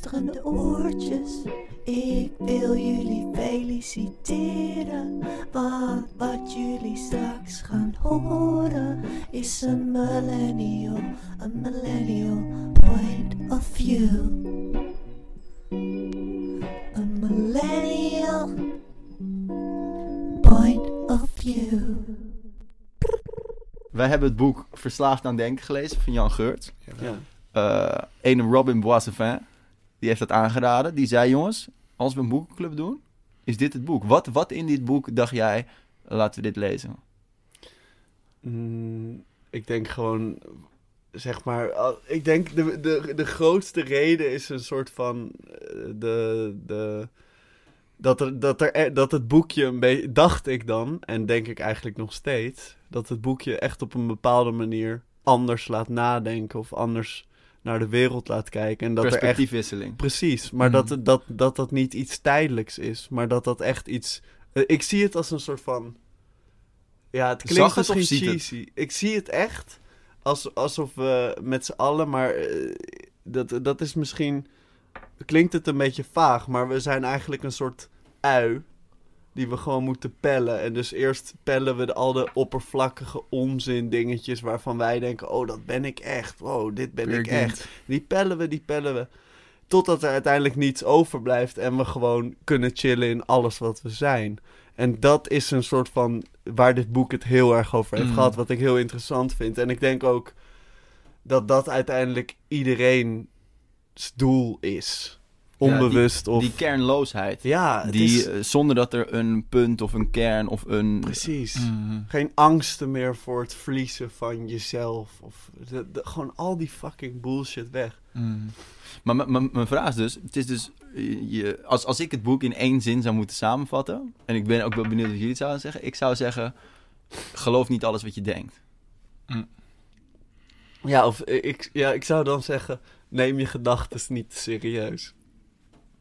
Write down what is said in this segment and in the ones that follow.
luisterende oortjes. Ik wil jullie feliciteren, want wat jullie straks gaan horen is een millennial, een millennial point of view. Een millennial point of view. Wij hebben het boek Verslaafd aan Denken gelezen van Jan Geurt. Ja. Eh ene Robin Boissevin, die heeft dat aangeraden. Die zei, jongens, als we een boekenclub doen, is dit het boek. Wat, wat in dit boek dacht jij, laten we dit lezen? Mm, ik denk gewoon, zeg maar, ik denk de, de, de grootste reden is een soort van eh, de, de, dat, er, dat, er, e- dat het boekje een beetje, dacht ik dan, en denk ik eigenlijk nog steeds, dat het boekje echt op een bepaalde manier anders laat nadenken of anders naar de wereld laat kijken. En dat er echt Perspectiefwisseling. Precies, maar Mm. dat, het- dat, dat dat niet iets tijdelijks is, maar dat dat echt iets... eh, Ik zie het als een soort van... Ja, het klinkt het of misschien het? Ik zie het echt als, alsof we met z'n allen, maar eh, dat, dat is misschien... Klinkt het een beetje vaag, maar we zijn eigenlijk een soort ui die we gewoon moeten pellen. En dus eerst pellen we de, al de oppervlakkige onzin dingetjes waarvan wij denken... Oh, dat ben ik echt. Wow, dit ben ik echt. Die pellen we, die pellen we. Totdat er uiteindelijk niets overblijft en we gewoon kunnen chillen in alles wat we zijn. En dat is een soort van waar dit boek het heel erg over heeft Mm. gehad, wat ik heel interessant vind. En ik denk ook dat dat uiteindelijk iedereen's doel is. Onbewust die, of... Die kernloosheid. ja, het Die, is... eh, zonder dat er een punt of een kern of een... Precies. Mhm. Geen angsten meer voor het verliezen van jezelf. Of de- de- gewoon al die fucking bullshit weg. Mhm. Maar mijn vraag is dus, het is dus eh, je, als, als ik het boek in één zin zou moeten samenvatten, en ik ben ook wel benieuwd wat jullie het zouden zeggen, ik zou zeggen, geloof niet alles wat je denkt. Ja, of eh, ik, ja, ik zou dan zeggen, neem je gedachten niet serieus.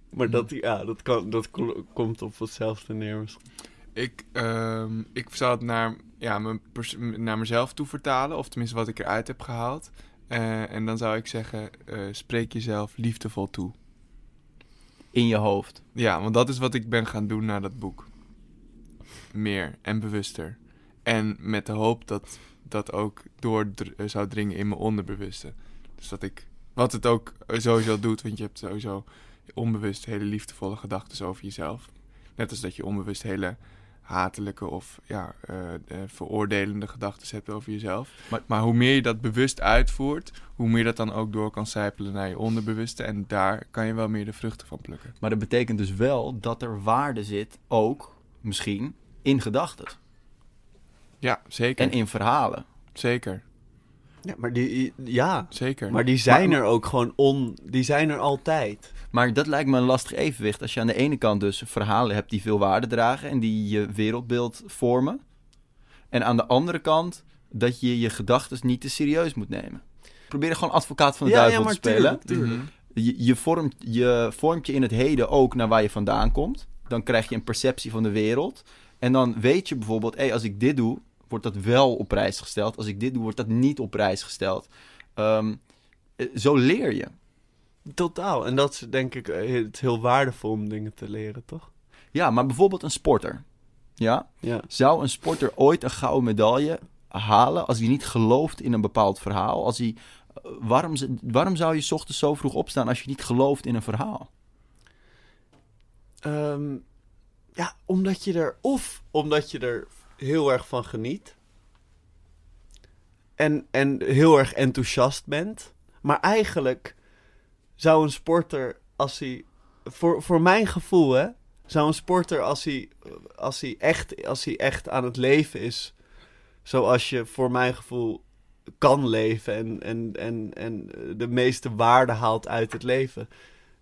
Maar dat, ja, dat, kan, dat ko- komt op hetzelfde neer. Ik, ehm, ik zou het naar, ja, mijn pers- naar mezelf toe vertalen, of tenminste wat ik eruit heb gehaald. Eh, en dan zou ik zeggen, eh, spreek jezelf liefdevol toe. In je hoofd. Ja, want dat is wat ik ben gaan doen na dat boek. Meer en bewuster. En met de hoop dat dat ook door dr- zou dringen in mijn onderbewuste. Dus dat ik, wat het ook sowieso doet, want je hebt sowieso onbewust hele liefdevolle gedachten over jezelf. Net als dat je onbewust hele hatelijke of ja, eh, eh, veroordelende gedachten hebt over jezelf. Maar- Maar, hoe meer je dat bewust uitvoert, hoe meer dat dan ook door kan sijpelen naar je onderbewuste. En daar kan je wel meer de vruchten van plukken. Maar dat betekent dus wel dat er waarde zit, ook misschien, in gedachten. Ja, zeker. En in verhalen. Zeker, Ja, maar die, ja. zeker. Maar die zijn Maar- er ook gewoon on... Die zijn er altijd. Maar dat lijkt me een lastig evenwicht. Als je aan de ene kant dus verhalen hebt die veel waarde dragen en die je wereldbeeld vormen. En aan de andere kant dat je je gedachten niet te serieus moet nemen. Probeer gewoon advocaat van de ja, duivel ja, maar te spelen. tuurlijk, tuurlijk. Mhm. Je, je, vormt, je vormt je in het heden ook naar waar je vandaan komt. Dan krijg je een perceptie van de wereld. En dan weet je bijvoorbeeld, hey, als ik dit doe, wordt dat wel op prijs gesteld. Als ik dit doe, wordt dat niet op prijs gesteld. Ehm, eh, zo leer je. Totaal. En dat is denk ik eh, het heel waardevol om dingen te leren, toch? Ja, maar bijvoorbeeld een sporter. Ja? Ja. Zou een sporter ooit een gouden medaille halen als hij niet gelooft in een bepaald verhaal? Als hij, eh, waarom, waarom zou je 's ochtends zo vroeg opstaan als je niet gelooft in een verhaal? Ehm, ja, omdat je er... Of omdat je er heel erg van geniet. En, en heel erg enthousiast bent. Maar eigenlijk zou een sporter, als hij... Voor, voor mijn gevoel, hè... Zou een sporter, als hij, als, hij echt, als hij echt aan het leven is... Zoals je voor mijn gevoel kan leven... en, en, en, en de meeste waarde haalt uit het leven...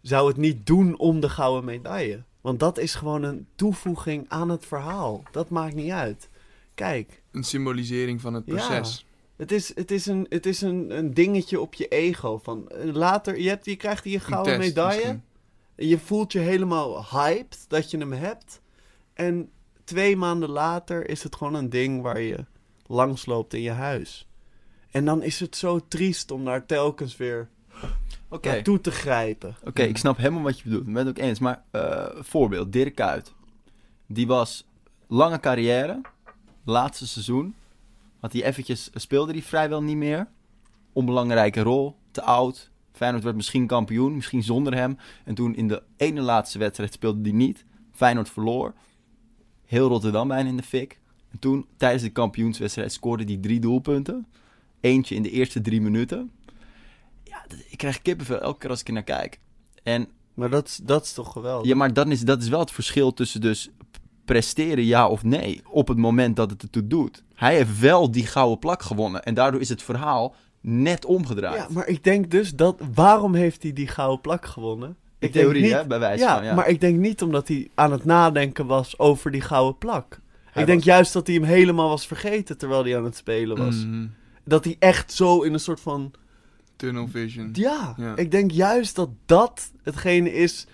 zou het niet doen om de gouden medaille. Want dat is gewoon een toevoeging aan het verhaal. Dat maakt niet uit. Kijk, Een symbolisering van het Ja. proces. het is, het is, een, het is een, een dingetje op je ego. Van, eh, later, je, hebt, je krijgt hier gouden test medaille. misschien. Je voelt je helemaal hyped dat je hem hebt. En twee maanden later is het gewoon een ding waar je langsloopt in je huis. En dan is het zo triest om daar telkens weer Oké, naartoe te grijpen. Oké, ik snap helemaal wat je bedoelt. Ik ben het ook eens. Maar eh, voorbeeld, Dirk Kuyt. Die was lange carrière. Laatste seizoen. Had hij eventjes, speelde hij vrijwel niet meer. Onbelangrijke rol. Te oud. Feyenoord werd misschien kampioen. Misschien zonder hem. En toen in de ene laatste wedstrijd speelde hij niet. Feyenoord verloor. Heel Rotterdam bijna in de fik. En toen, tijdens de kampioenswedstrijd, scoorde hij drie doelpunten. Eentje in de eerste drie minuten. Ik krijg kippenvel elke keer als ik er naar kijk. En Maar dat, is- dat is toch geweldig? ja, maar dat is, dat is wel het verschil tussen dus presteren ja of nee op het moment dat het ertoe doet. Hij heeft wel die gouden plak gewonnen en daardoor is het verhaal net omgedraaid. Ja, maar ik denk dus dat... Waarom heeft hij die gouden plak gewonnen? In Ik theorie, niet- hè, bij wijze ja, van. Ja, maar ik denk niet omdat hij aan het nadenken was over die gouden plak. Hij ik denk juist dat hij hem helemaal was vergeten terwijl hij aan het spelen was. Mhm. Dat hij echt zo in een soort van... Tunnel vision. Ja, Ja. ik denk juist dat dat hetgene is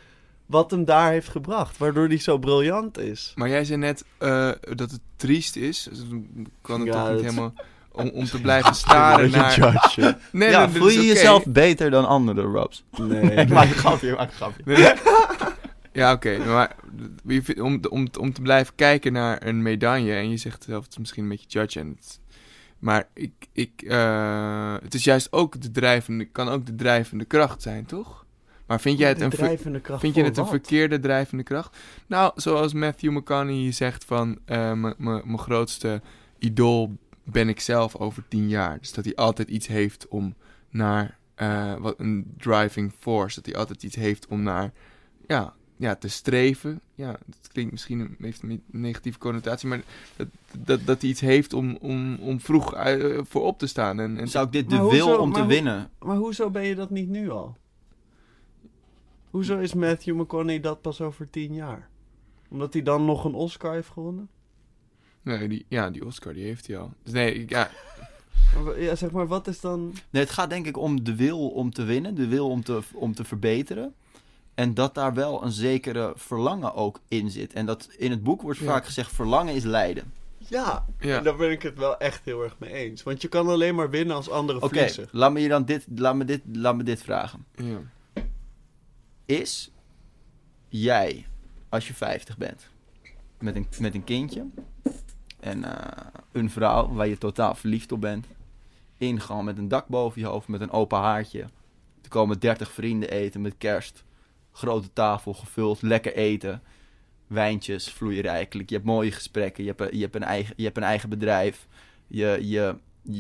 wat hem daar heeft gebracht. Waardoor hij zo briljant is. Maar jij zei net eh, dat het triest is. Dus dan kan het Ja, toch niet dat- helemaal... Om, om te blijven staren naar... judge. Nee, ja, nee, dat voel is je jezelf beter dan anderen, Robs? Nee. ik maak een grapje, ik maak een grapje. Nee. Ja, oké. maar om, om, om te blijven kijken naar een medaille... en je zegt zelf, het is misschien een beetje judge... En het, maar ik, ik, eh, het is juist ook de drijvende... kan ook de drijvende kracht zijn, toch? Maar vind jij het een... drijvende kracht Vind je het een verkeerde drijvende kracht? Nou, zoals Matthew McConaughey zegt van... m- mijn grootste idool ben ik zelf over tien jaar. Dus dat hij altijd iets heeft om naar... eh, wat een driving force. Dat hij altijd iets heeft om naar... Ja, ja te streven. Ja, dat klinkt misschien... Een, heeft een negatieve connotatie. Maar dat, dat, dat hij iets heeft om, om, om vroeg eh, voor op te staan. En, en Zou ik dit Maar de hoezo- wil om te hoe- winnen? Maar hoezo ben je dat niet nu al? Hoezo is Matthew McConaughey dat pas over tien jaar? Omdat hij dan nog een Oscar heeft gewonnen? Nee, die, ja, die Oscar die heeft hij al. Dus nee, ik- ja, Ja, zeg maar, wat is dan... Nee, het gaat denk ik om de wil om te winnen, de wil om te, om te verbeteren. En dat daar wel een zekere verlangen ook in zit. En dat in het boek wordt Ja. vaak gezegd, verlangen is lijden. Ja, Ja. en daar ben ik het wel echt heel erg mee eens. Want je kan alleen maar winnen als anderen Oké, verliezen. laat me je dan dit, laat me dit, laat me dit vragen. ja. Is jij, als je 50 bent, met een, met een kindje en eh, een vrouw waar je totaal verliefd op bent, ingaan met een dak boven je hoofd, met een open haartje. Er komen 30 vrienden eten met kerst. Grote tafel gevuld, lekker eten. Wijntjes vloeien rijkelijk. Je hebt mooie gesprekken. Je hebt, een- je hebt, een, eigen, je hebt een eigen bedrijf. Je, je,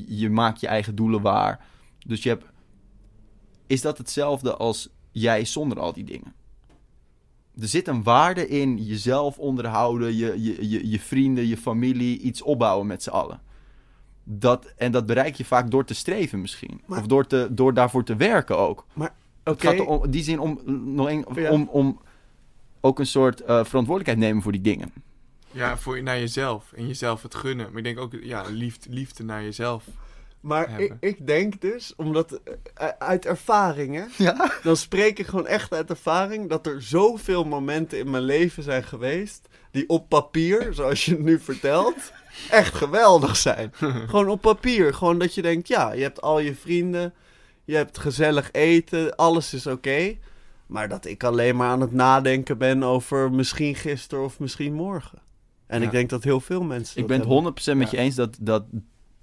je, maakt je eigen doelen waar. Dus je hebt. Is dat hetzelfde als jij zonder al die dingen? Er zit een waarde in jezelf onderhouden, je, je, je, je vrienden, je familie, iets opbouwen met z'n allen. Dat, en dat bereik je vaak door te streven misschien. Maar- of door, te, door daarvoor te werken ook. Oké, Het gaat om, in die zin om, nog een, Ja. om, om ook een soort eh, verantwoordelijkheid nemen voor die dingen. Ja, voor naar jezelf. En jezelf het gunnen. Maar ik denk ook, ja, liefde, liefde naar jezelf. maar ik, ik denk dus, omdat eh, uit ervaring, hè, Ja. dan spreek ik gewoon echt uit ervaring dat er zoveel momenten in mijn leven zijn geweest die op papier, zoals je het nu vertelt, echt geweldig zijn. gewoon op papier, gewoon dat je denkt, ja, je hebt al je vrienden, je hebt gezellig eten, alles is oké. Maar dat ik alleen maar aan het nadenken ben over misschien gisteren of misschien morgen. En Ja. ik denk dat heel veel mensen. Ik dat ben hebben. het 100% met Ja. je eens dat, dat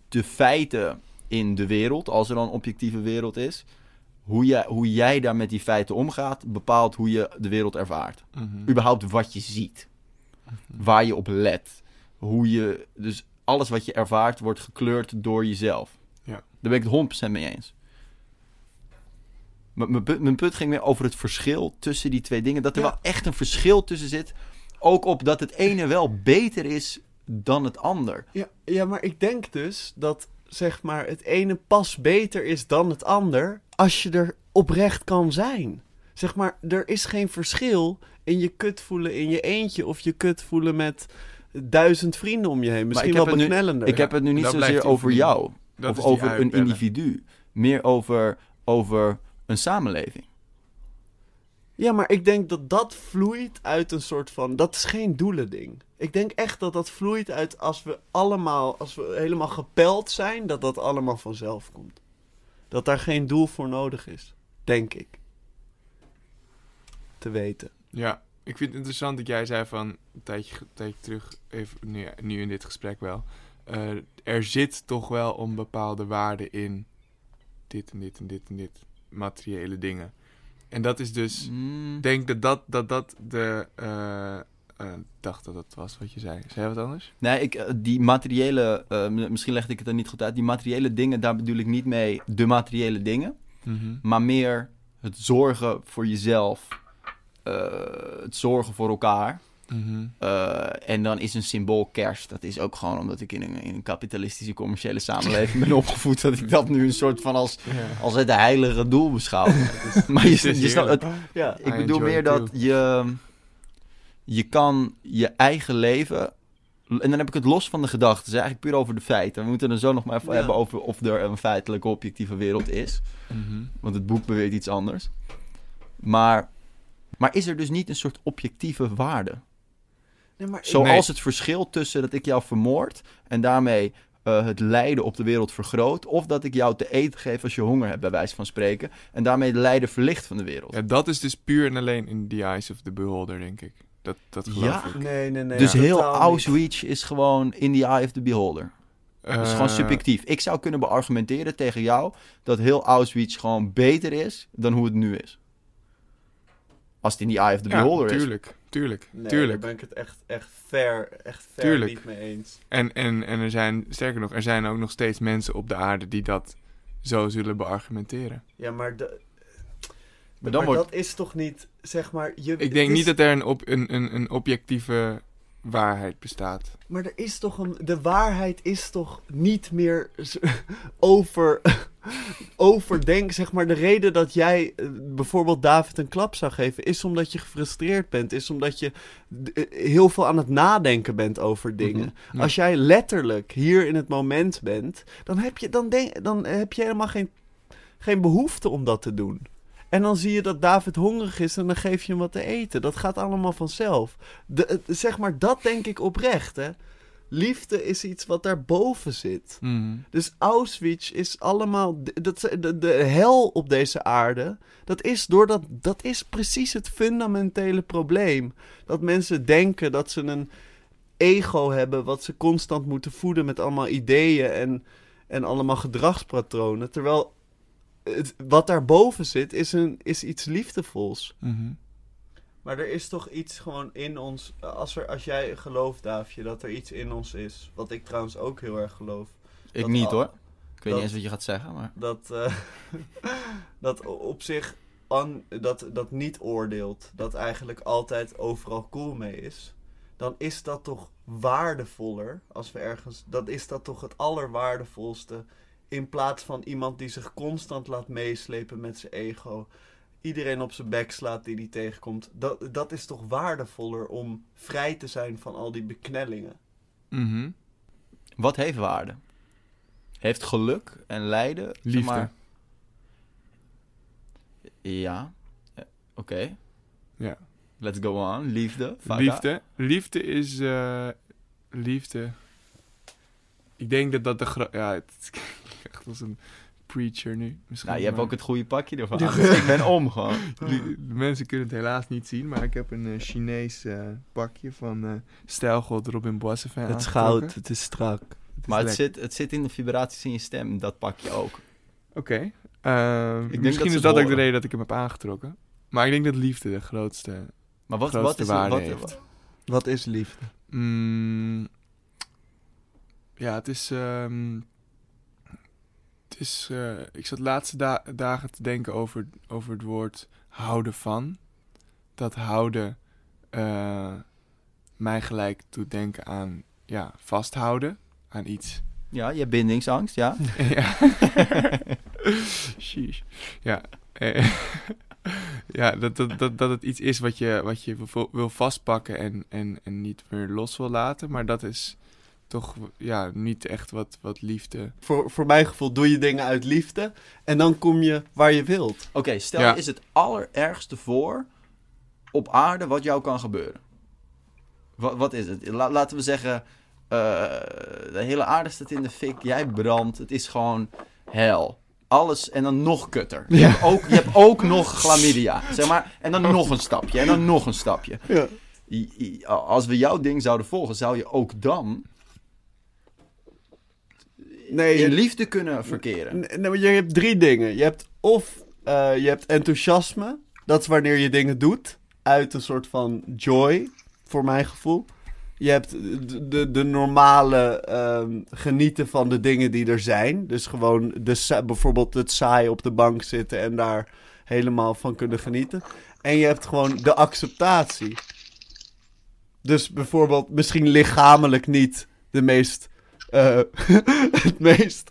de feiten in de wereld, als er dan een objectieve wereld is, hoe jij, hoe jij daar met die feiten omgaat, bepaalt hoe je de wereld ervaart. Überhaupt wat je ziet. Waar je op let. Hoe je, dus alles wat je ervaart wordt gekleurd door jezelf. Ja. Daar ben ik het 100% mee eens. Mijn punt- mijn punt ging meer over het verschil tussen die twee dingen. Dat er Ja. wel echt een verschil tussen zit. Ook op dat het ene wel beter is dan het ander. Ja, ja, maar ik denk dus dat zeg maar het ene pas beter is dan het ander als je er oprecht kan zijn. Zeg maar, er is geen verschil in je kut voelen in je eentje of je kut voelen met duizend vrienden om je heen. Misschien wel het nu- beknellender. Ik heb het nu niet dat zozeer over jou. Dat of over een individu. Meer over, over een samenleving. Ja, maar ik denk dat dat vloeit uit een soort van. Dat is geen doelending. Ik denk echt dat dat vloeit uit als we allemaal, als we helemaal gepeld zijn, dat dat allemaal vanzelf komt. Dat daar geen doel voor nodig is. Denk ik. Te weten. Ja, ik vind het interessant dat jij zei van een tijdje, een tijdje terug, even, nu, nu in dit gesprek wel. eh, er zit toch wel een bepaalde waarde in dit en dit en dit en dit materiële dingen. En dat is dus, Mm. ik denk dat dat, dat, dat de, ik dacht dat dat was wat je zei. Zei je wat anders? Nee, ik, eh, die materiële, misschien legde ik het er niet goed uit. Die materiële dingen, daar bedoel ik niet mee de materiële dingen. Maar meer het zorgen voor jezelf. het zorgen voor elkaar. Mhm. Eh, en dan is een symbool kerst. Dat is ook gewoon omdat ik in een, in een kapitalistische commerciële samenleving ben opgevoed. Dat ik dat nu een soort van als, als het heilige doel beschouw. maar je, je snapt, het. Ja. ik I bedoel meer dat je, je kan je eigen leven... En dan heb ik het los van de gedachten. Is eigenlijk puur over de feiten. We moeten er zo nog maar even Ja. hebben over of er een feitelijke objectieve wereld is. Mhm. Want het boek beweert iets anders. Maar, maar is er dus niet een soort objectieve waarde? Nee, maar ik- Zoals Nee. het verschil tussen dat ik jou vermoord en daarmee eh, het lijden op de wereld vergroot. Of dat ik jou te eten geef als je honger hebt, bij wijze van spreken. En daarmee het lijden verlicht van de wereld. Ja, dat is dus puur en alleen in the eyes of the beholder, denk ik. Dat, dat geloof Ja. ik. Nee, nee, nee. dus heel. Auschwitz is gewoon in the eye of the beholder. Dat is gewoon Eh, subjectief. Ik zou kunnen beargumenteren tegen jou dat heel Auschwitz gewoon beter is dan hoe het nu is. Als het in the eye of the Ja, beholder is. Tuurlijk, tuurlijk, Nee, tuurlijk. daar ben ik het echt, echt fair, echt fair Tuurlijk. niet mee eens. En, en, en er zijn, sterker nog, er zijn ook nog steeds mensen op de aarde die dat zo zullen beargumenteren. Ja, maar, de, Maar dan maar wordt... dat is toch niet, zeg maar... Je, Ik denk niet dat er een, op, een, een, een objectieve waarheid bestaat. Maar er is toch een... De waarheid is toch niet meer over... overdenk, zeg maar. De reden dat jij eh, bijvoorbeeld David een klap zou geven... is omdat je gefrustreerd bent. Is omdat je eh, heel veel aan het nadenken bent over dingen. Ja. Als jij letterlijk hier in het moment bent... dan heb je, dan denk, dan heb je helemaal geen, geen behoefte om dat te doen. En dan zie je dat David hongerig is en dan geef je hem wat te eten. Dat gaat allemaal vanzelf. De, zeg maar, dat denk ik oprecht, hè. Liefde is iets wat daarboven zit. Mhm. Dus Auschwitz is allemaal... Dat, de, de hel op deze aarde, dat is, doordat, dat is precies het fundamentele probleem. Dat mensen denken dat ze een ego hebben... wat ze constant moeten voeden met allemaal ideeën en, en allemaal gedragspatronen. Terwijl het, wat daarboven zit, is, een, is iets liefdevols. Mhm. Maar er is toch iets gewoon in ons. Als, er, als jij gelooft, Daafje, dat er iets in ons is. Wat ik trouwens ook heel erg geloof. Ik dat niet al- hoor. Ik weet dat- niet eens wat je gaat zeggen, maar... Dat, eh, dat op zich an- dat, dat niet oordeelt. Dat eigenlijk altijd overal cool mee is. Dan is dat toch waardevoller. Als we ergens. Dan is dat toch het allerwaardevolste. In plaats van iemand die zich constant laat meeslepen met zijn ego. Iedereen op zijn bek slaat die die tegenkomt. Dat, dat is toch waardevoller om vrij te zijn van al die beknellingen. Mhm. Wat heeft waarde? Heeft geluk en lijden... zeg Liefde. maar- Ja. Eh, Oké. Ja. Let's go on. Liefde. Liefde. Liefde is. eh, liefde. Ik denk dat dat de. Ja, het echt als een preacher nu. Misschien, Nou, je hebt ook het goede pakje ervan. Dus ik ben om gewoon. De mensen kunnen het helaas niet zien, maar ik heb een eh, Chinees eh, pakje van eh stijlgod Robin Boissevin Het is goud, het is strak. Het is Maar het zit, het zit in de vibraties in je stem, dat pakje ook. Oké. Ehm, misschien dat is dat ook de reden dat ik hem heb aangetrokken. Maar ik denk dat liefde de grootste... Maar wat, Grootste wat is waarde wat, heeft. Wat is liefde? Mm, ja, het is... ehm, is eh, ik zat de laatste da- dagen te denken over, over het woord houden van. Dat houden eh, mij gelijk doet denken aan ja, vasthouden. Aan iets Ja, je hebt bindingsangst, ja. ja. Ja. ja, dat, dat, dat, dat het iets is wat je, wat je wil- wil vastpakken en, en, en niet meer los wil laten. Maar dat is toch ja, niet echt wat, wat liefde... Voor, voor mijn gevoel doe je dingen uit liefde en dan kom je waar je wilt. Oké, stel Ja. is het allerergste voor op aarde wat jou kan gebeuren. Wat, wat is het? La- laten we zeggen, eh, de hele aarde staat in de fik, jij brandt, het is gewoon hel. alles en dan nog kutter. Je, Ja. hebt, ook, je hebt ook nog chlamydia, zeg maar. En dan nog een stapje en dan nog een stapje. Ja. Als we jouw ding zouden volgen, zou je ook dan Nee, in je, liefde kunnen verkeren. nee, je hebt drie dingen. Je hebt of eh, je hebt enthousiasme. Dat is wanneer je dingen doet. Uit een soort van joy, voor mijn gevoel. Je hebt de, de, de normale ehm, genieten van de dingen die er zijn. Dus gewoon de, bijvoorbeeld het saai op de bank zitten en daar helemaal van kunnen genieten. En je hebt gewoon de acceptatie. Dus bijvoorbeeld misschien lichamelijk niet de meest... eh, het meest...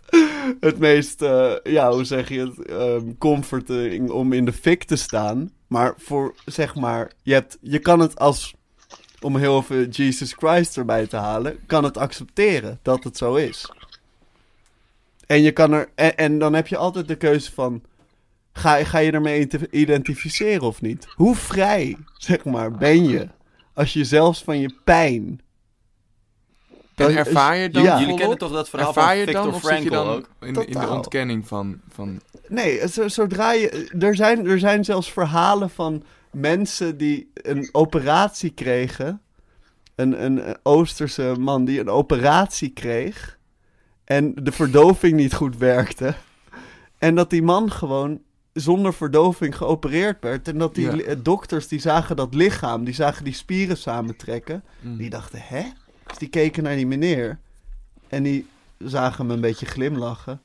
Het meest, eh, ja, hoe zeg je het? ehm comforting om in de fik te staan. Maar voor, zeg maar, je, hebt, je kan het als om heel even Jesus Christ erbij te halen, kan het accepteren dat het zo is. En je kan er, en, en dan heb je altijd de keuze van, ga, ga je ermee identificeren of niet? Hoe vrij, zeg maar, ben je als je zelfs van je pijn. En ervaar je dan Ja. Jullie kennen toch dat verhaal Ervaar van je Viktor dan Frankl dan ook? in, in de ontkenning van... van Nee, zo- zodra je. Er zijn, er zijn zelfs verhalen van mensen die een operatie kregen. Een, een, Oosterse man die een operatie kreeg. En de verdoving niet goed werkte. En dat die man gewoon zonder verdoving geopereerd werd. En dat die Ja. eh, dokters die zagen dat lichaam, die zagen die spieren samentrekken. Mm. Die dachten, hè? Dus die keken naar die meneer. En die zagen hem een beetje glimlachen.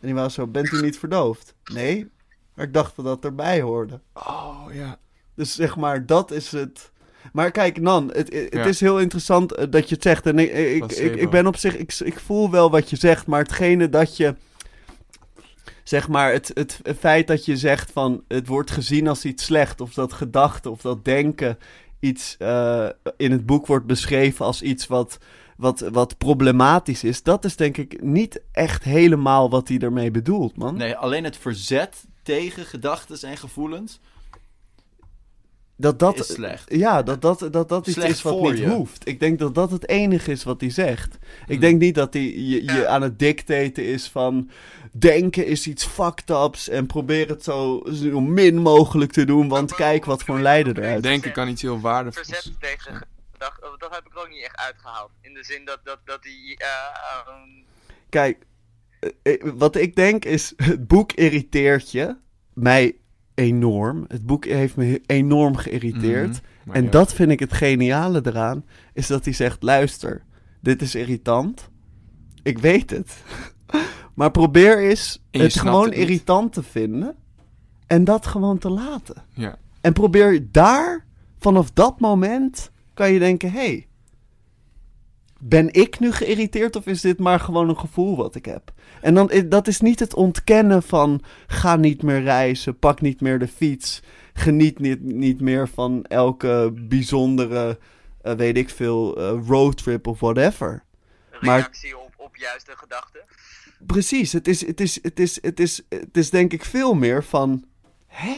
En die was zo, bent u niet verdoofd? Nee, maar ik dacht dat dat erbij hoorde. Oh, ja. Dus zeg maar, dat is het. Maar kijk, Nan, het, het Ja. is heel interessant eh, dat je het zegt. En ik, ik, ik ben op zich, ik, ik voel wel wat je zegt, maar hetgene dat je. Zeg maar, het, het feit dat je zegt van het wordt gezien als iets slecht, of dat gedachten of dat denken iets eh, in het boek wordt beschreven als iets wat, wat, wat problematisch is, dat is denk ik niet echt helemaal wat hij ermee bedoelt, man. Nee, alleen het verzet tegen gedachten en gevoelens dat dat, is slecht. Ja, dat dat, dat, dat iets Slecht is wat niet je. hoeft. Ik denk dat dat het enige is wat hij zegt. Ik Hmm. denk niet dat hij je, je aan het dictaten is van... Denken is iets fucked ups en probeer het zo, zo min mogelijk te doen, want kijk wat voor een leider eruit. Denken kan iets heel waardevols. verzet tegen gedacht, oh, dat heb ik ook niet echt uitgehaald. In de zin dat, dat, dat die, eh, ehm, Kijk, eh, eh, wat ik denk is, het boek irriteert je. Mij enorm. Het boek heeft me enorm geïrriteerd. Mhm. En dat vind ik het geniale eraan, is dat hij zegt: luister, dit is irritant. Ik weet het. maar probeer eens het gewoon het irritant te vinden en dat gewoon te laten. Ja. En probeer daar, vanaf dat moment, kan je denken: hé, hey, ben ik nu geïrriteerd of is dit maar gewoon een gevoel wat ik heb? En dan, i- dat is niet het ontkennen van ga niet meer reizen, pak niet meer de fiets, geniet niet, niet meer van elke bijzondere, eh, weet ik veel, eh, roadtrip of whatever. Maar- reactie op, op juiste gedachten. Precies, het is, het, is, het, is, het, is, het is denk ik veel meer van, hè?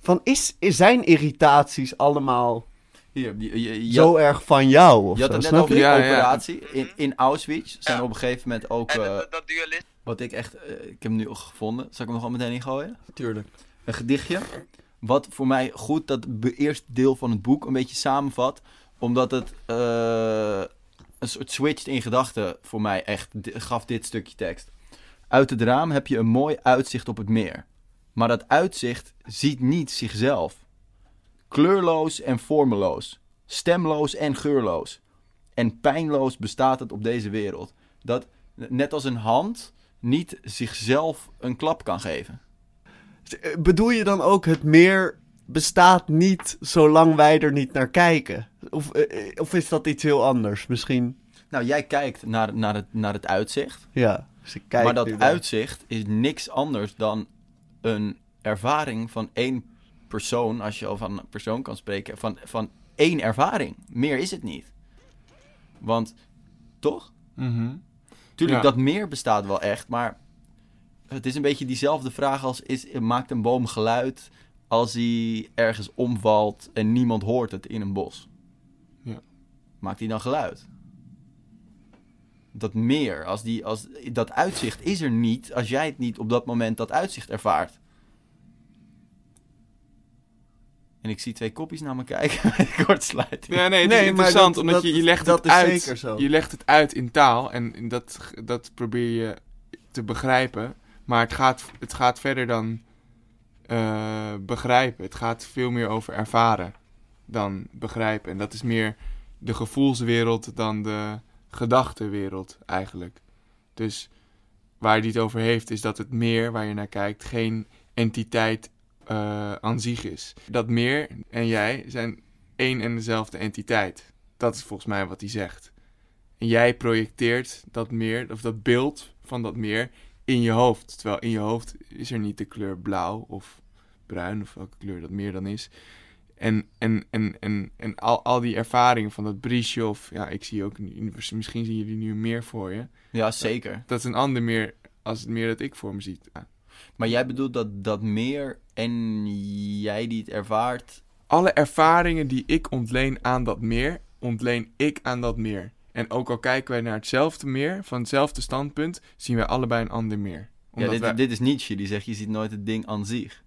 Van is zijn irritaties allemaal Hier, je, je, je zo erg van jou? Of je had zo, het net over die Ja, ja. operatie. In, in Auschwitz zijn Ja. op een gegeven moment ook... En eh, dat, dat dualisme. wat ik echt... eh, ik heb hem nu al gevonden. Zal ik hem nog al meteen ingooien? Tuurlijk. Een gedichtje. Wat voor mij goed dat eerste deel van het boek een beetje samenvat. Omdat het eh, een soort switcht in gedachten voor mij echt gaf dit stukje tekst. Uit het raam heb je een mooi uitzicht op het meer. Maar dat uitzicht ziet niet zichzelf. Kleurloos en vormeloos. Stemloos en geurloos. En pijnloos bestaat het op deze wereld. Dat net als een hand niet zichzelf een klap kan geven. Bedoel je dan ook het meer bestaat niet zolang wij er niet naar kijken? Of, eh, of is dat iets heel anders? Misschien, Nou, jij kijkt naar, naar, het, naar het uitzicht. ja. Dus maar dat uitzicht is niks anders dan een ervaring van één persoon. Als je al van een persoon kan spreken. Van, van één ervaring. Meer is het niet. Want, toch? Mhm. Tuurlijk, Ja. dat meer bestaat wel echt. Maar het is een beetje diezelfde vraag als... Is, maakt een boom geluid als hij ergens omvalt en niemand hoort het in een bos? Ja. Maakt hij dan geluid? Dat meer, als die, als, dat uitzicht is er niet als jij het niet op dat moment dat uitzicht ervaart. En ik zie twee kopjes naar me kijken met kortsluiting. Ja, nee, het is Nee, interessant, dat- omdat dat- je, je legt dat het is uit. zeker zo. Je legt het uit in taal en dat, dat probeer je te begrijpen. Maar het gaat, het gaat verder dan eh, begrijpen. Het gaat veel meer over ervaren dan begrijpen. En dat is meer de gevoelswereld dan de gedachtenwereld eigenlijk. Dus waar hij het over heeft, is dat het meer waar je naar kijkt geen entiteit eh, aan zich is. Dat meer en jij zijn één en dezelfde entiteit. Dat is volgens mij wat hij zegt. En jij projecteert dat meer, of dat beeld van dat meer, in je hoofd. Terwijl in je hoofd is er niet de kleur blauw of bruin, of welke kleur dat meer dan is. En, en, en, en, en al, al die ervaringen van dat briesje, of ja, ik zie ook, misschien zien jullie nu meer voor je. Ja, zeker. Dat is een ander meer als het meer dat ik voor me zie. Ja. Maar jij bedoelt dat, dat meer en jij die het ervaart. alle ervaringen die ik ontleen aan dat meer, ontleen ik aan dat meer. En ook al kijken wij naar hetzelfde meer, van hetzelfde standpunt, zien wij allebei een ander meer. Ja, Omdat dit, wij- dit is Nietzsche, die zegt je ziet nooit het ding aan zich.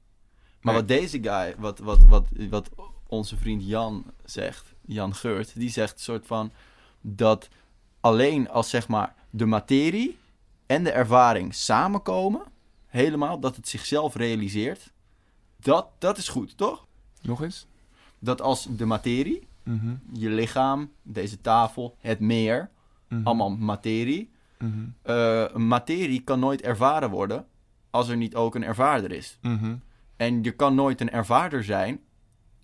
Maar Nee. wat deze guy, wat, wat, wat, wat onze vriend Jan zegt, Jan Geurt, die zegt soort van dat alleen als zeg maar de materie en de ervaring samenkomen, helemaal, dat het zichzelf realiseert, dat, dat is goed, toch? Nog eens? Dat als de materie, Mhm, je lichaam, deze tafel, het meer, mhm, allemaal materie, mhm, eh, materie kan nooit ervaren worden als er niet ook een ervaarder is. En je kan nooit een ervaarder zijn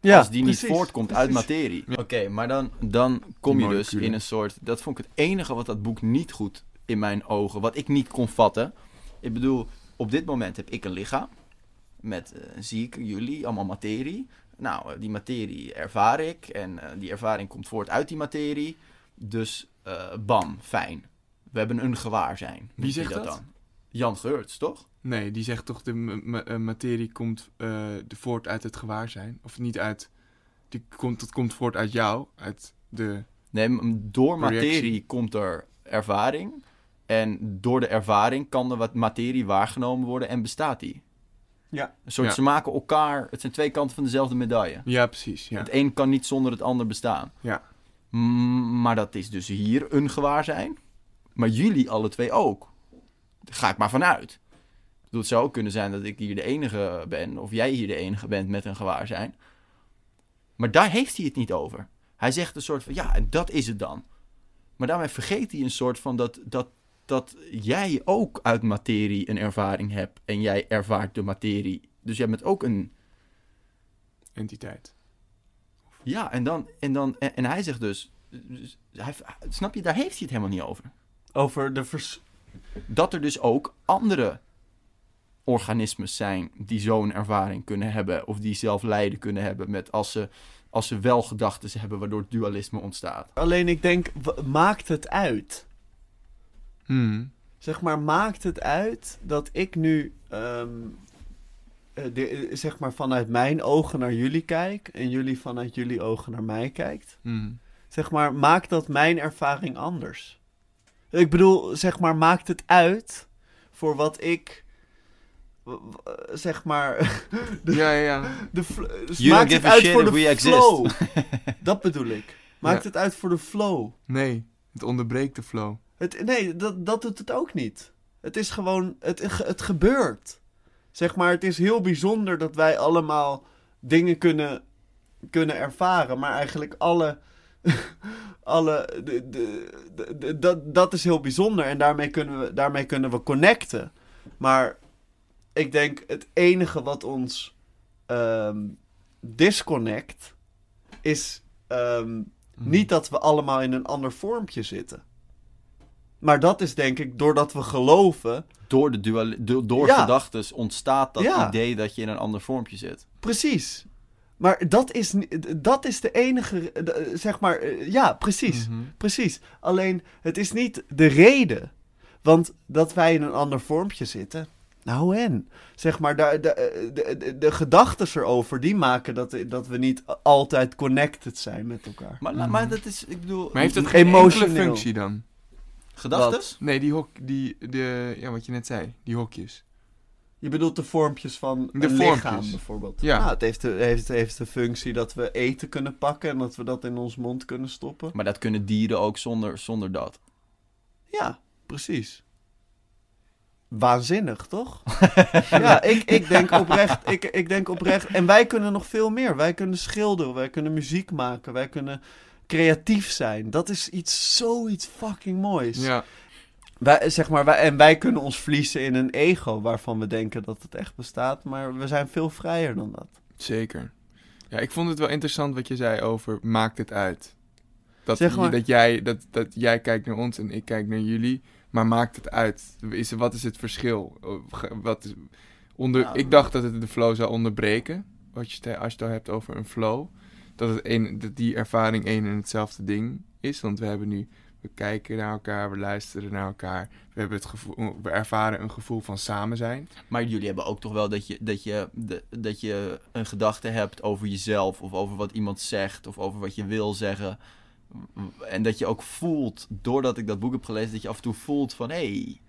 Ja, als die precies, niet voortkomt uit materie. Ja. Oké, maar dan, dan kom Die je dus in een soort... Dat vond ik het enige wat dat boek niet goed in mijn ogen... wat ik niet kon vatten. Ik bedoel, op dit moment heb ik een lichaam... met, zie ik jullie, allemaal materie. Nou, eh, die materie ervaar ik... en eh, die ervaring komt voort uit die materie. Dus, bam, fijn. We hebben een gewaarzijn. Noemt hij zegt dat? dan? Jan Geurts, toch? Nee, die zegt toch de materie komt de voort uit het gewaarzijn. Of niet uit... Die komt, het komt voort uit jou, uit de... Nee, door Projectie. materie komt er ervaring. En door de ervaring kan er wat materie waargenomen worden en bestaat die. Ja. Een soort, Ja. ze maken elkaar, het zijn twee kanten van dezelfde medaille. Ja, precies, ja. Het een kan niet zonder het ander bestaan. Ja. M- maar dat is dus hier een gewaarzijn. Maar jullie alle twee ook. Daar ga ik maar vanuit. Ik bedoel, Het zou ook kunnen zijn dat ik hier de enige ben, of jij hier de enige bent met een gewaarzijn. Maar daar heeft hij het niet over. Hij zegt een soort van, ja, en dat is het dan. Maar daarmee vergeet hij een soort van dat, dat, dat jij ook uit materie een ervaring hebt. En jij ervaart de materie. Dus jij bent ook een, Entiteit. ja, en dan, en dan, en, en hij zegt dus, dus hij, snap je, daar heeft hij het helemaal niet over. Over de vers... dat er dus ook andere organismes zijn die zo'n ervaring kunnen hebben of die zelf lijden kunnen hebben met als ze, als ze wel gedachten hebben waardoor het dualisme ontstaat. Alleen ik denk, maakt het uit? Hmm. Zeg maar, maakt het uit dat ik nu, ehm, eh, de, zeg maar, vanuit mijn ogen naar jullie kijk en jullie vanuit jullie ogen naar mij kijkt? Hmm. Zeg maar, maakt dat mijn ervaring anders? Ik bedoel, zeg maar, maakt het uit voor wat ik, zeg maar, de, Ja, ja, ja. de dus You maakt het uit voor de flow? dat bedoel ik. Maakt Ja. het uit voor de flow? Nee, het onderbreekt de flow. Het, nee, dat, dat doet het ook niet. Het is gewoon, het, het gebeurt. Zeg maar, het is heel bijzonder dat wij allemaal dingen kunnen, kunnen ervaren. Maar eigenlijk alle, alle de, de, dat, dat is heel bijzonder. En daarmee kunnen, we, daarmee kunnen we connecten. Maar ik denk het enige wat ons ehm, disconnect is ehm, niet dat we allemaal in een ander vormpje zitten. Maar dat is denk ik doordat we geloven. Door, de dual, do- door Ja. gedachtes ontstaat dat Ja. idee dat je in een ander vormpje zit. Precies. Maar dat is, dat is de enige. Zeg maar. eh, Ja, precies. Mhm. Precies. Alleen het is niet de reden. Want dat wij in een ander vormpje zitten. Nou en. Zeg maar, de, de, de, de, de gedachten erover, die maken dat, dat we niet altijd connected zijn met elkaar. Maar, Mhm. maar dat is, ik bedoel... Maar heeft het geen enkele Emotioneel. functie dan? Gedachtes? Nee, die hok, die, de, ja, wat je net zei, die hokjes. Je bedoelt de vormpjes van De een vormpjes. lichaam bijvoorbeeld. Ja. Nou, het heeft de, heeft, heeft de functie dat we eten kunnen pakken en dat we dat in ons mond kunnen stoppen. Maar dat kunnen dieren ook zonder, zonder dat. Ja, precies. Waanzinnig, toch? ja, ik, ik denk oprecht. Ik, ik denk oprecht. En wij kunnen nog veel meer. Wij kunnen schilderen, wij kunnen muziek maken, wij kunnen creatief zijn. Dat is iets, zoiets fucking moois. Ja, Wij, zeg maar, wij, en wij kunnen ons verliezen in een ego waarvan we denken dat het echt bestaat, maar we zijn veel vrijer dan dat. zeker. Ja, ik vond het wel interessant wat je zei over maakt het uit. Dat, Zeg maar- dat, jij, dat, dat jij kijkt naar ons en ik kijk naar jullie, maar maakt het uit? Is, wat is het verschil? Wat is, onder, Nou, ik dacht dat het de flow zou onderbreken, wat je, als je het al hebt over een flow. Dat, het een, dat die ervaring één en hetzelfde ding is, want we hebben nu... We kijken naar elkaar, we luisteren naar elkaar. We, hebben het gevoel, we ervaren een gevoel van samen zijn. Maar jullie hebben ook toch wel dat je, dat je, dat je een gedachte hebt over jezelf. Of over wat iemand zegt. Of over wat je wil zeggen. En dat je ook voelt, doordat ik dat boek heb gelezen, dat je af en toe voelt van... Hé, hey,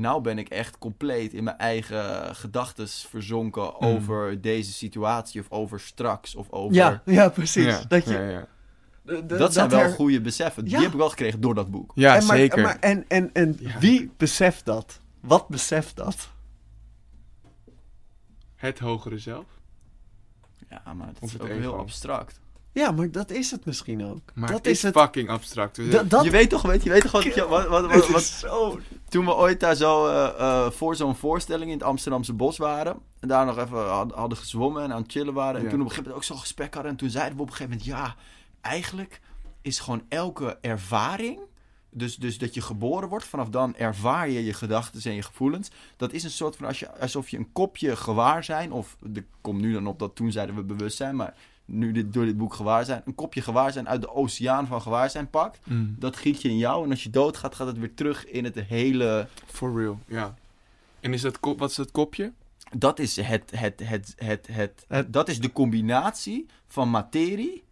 nou ben ik echt compleet in mijn eigen gedachten verzonken over deze situatie. Of over straks. Of over... Ja, ja precies. Ja, dat je, ja, dat zijn wel her- goede beseffen. Ja. Die heb ik wel gekregen door dat boek. Ja, en maar- zeker. maar- en en, en Ja. wie beseft dat? Wat beseft dat? Het hogere zelf. Ja, maar het Of is ook ego. heel abstract. Ja, maar dat is het misschien ook. Maar dat is, het. fucking abstract. Dat je weet toch, weet, je weet toch wat, wat, wat, zo. Toen we ooit daar zo eh, eh, voor zo'n voorstelling in het Amsterdamse bos waren. En daar nog even had- hadden gezwommen en aan het chillen waren. En Ja. toen op een gegeven moment ook zo'n gesprek hadden. En toen zeiden we op een gegeven moment: ja, eigenlijk is gewoon elke ervaring. Dus, dus dat je geboren wordt, vanaf dan ervaar je je gedachten en je gevoelens. Dat is een soort van als je, alsof je een kopje gewaar zijn. Of er komt nu dan op dat toen zeiden we bewustzijn. Maar nu dit, door dit boek gewaar zijn. Een kopje gewaar zijn uit de oceaan van gewaarzijn pakt. Mm. Dat giet je in jou. En als je doodgaat, gaat het weer terug in het hele For real, ja. En is dat kop, wat is dat kopje? Dat is, het, het, het, het, het, Het- dat is de combinatie van materie,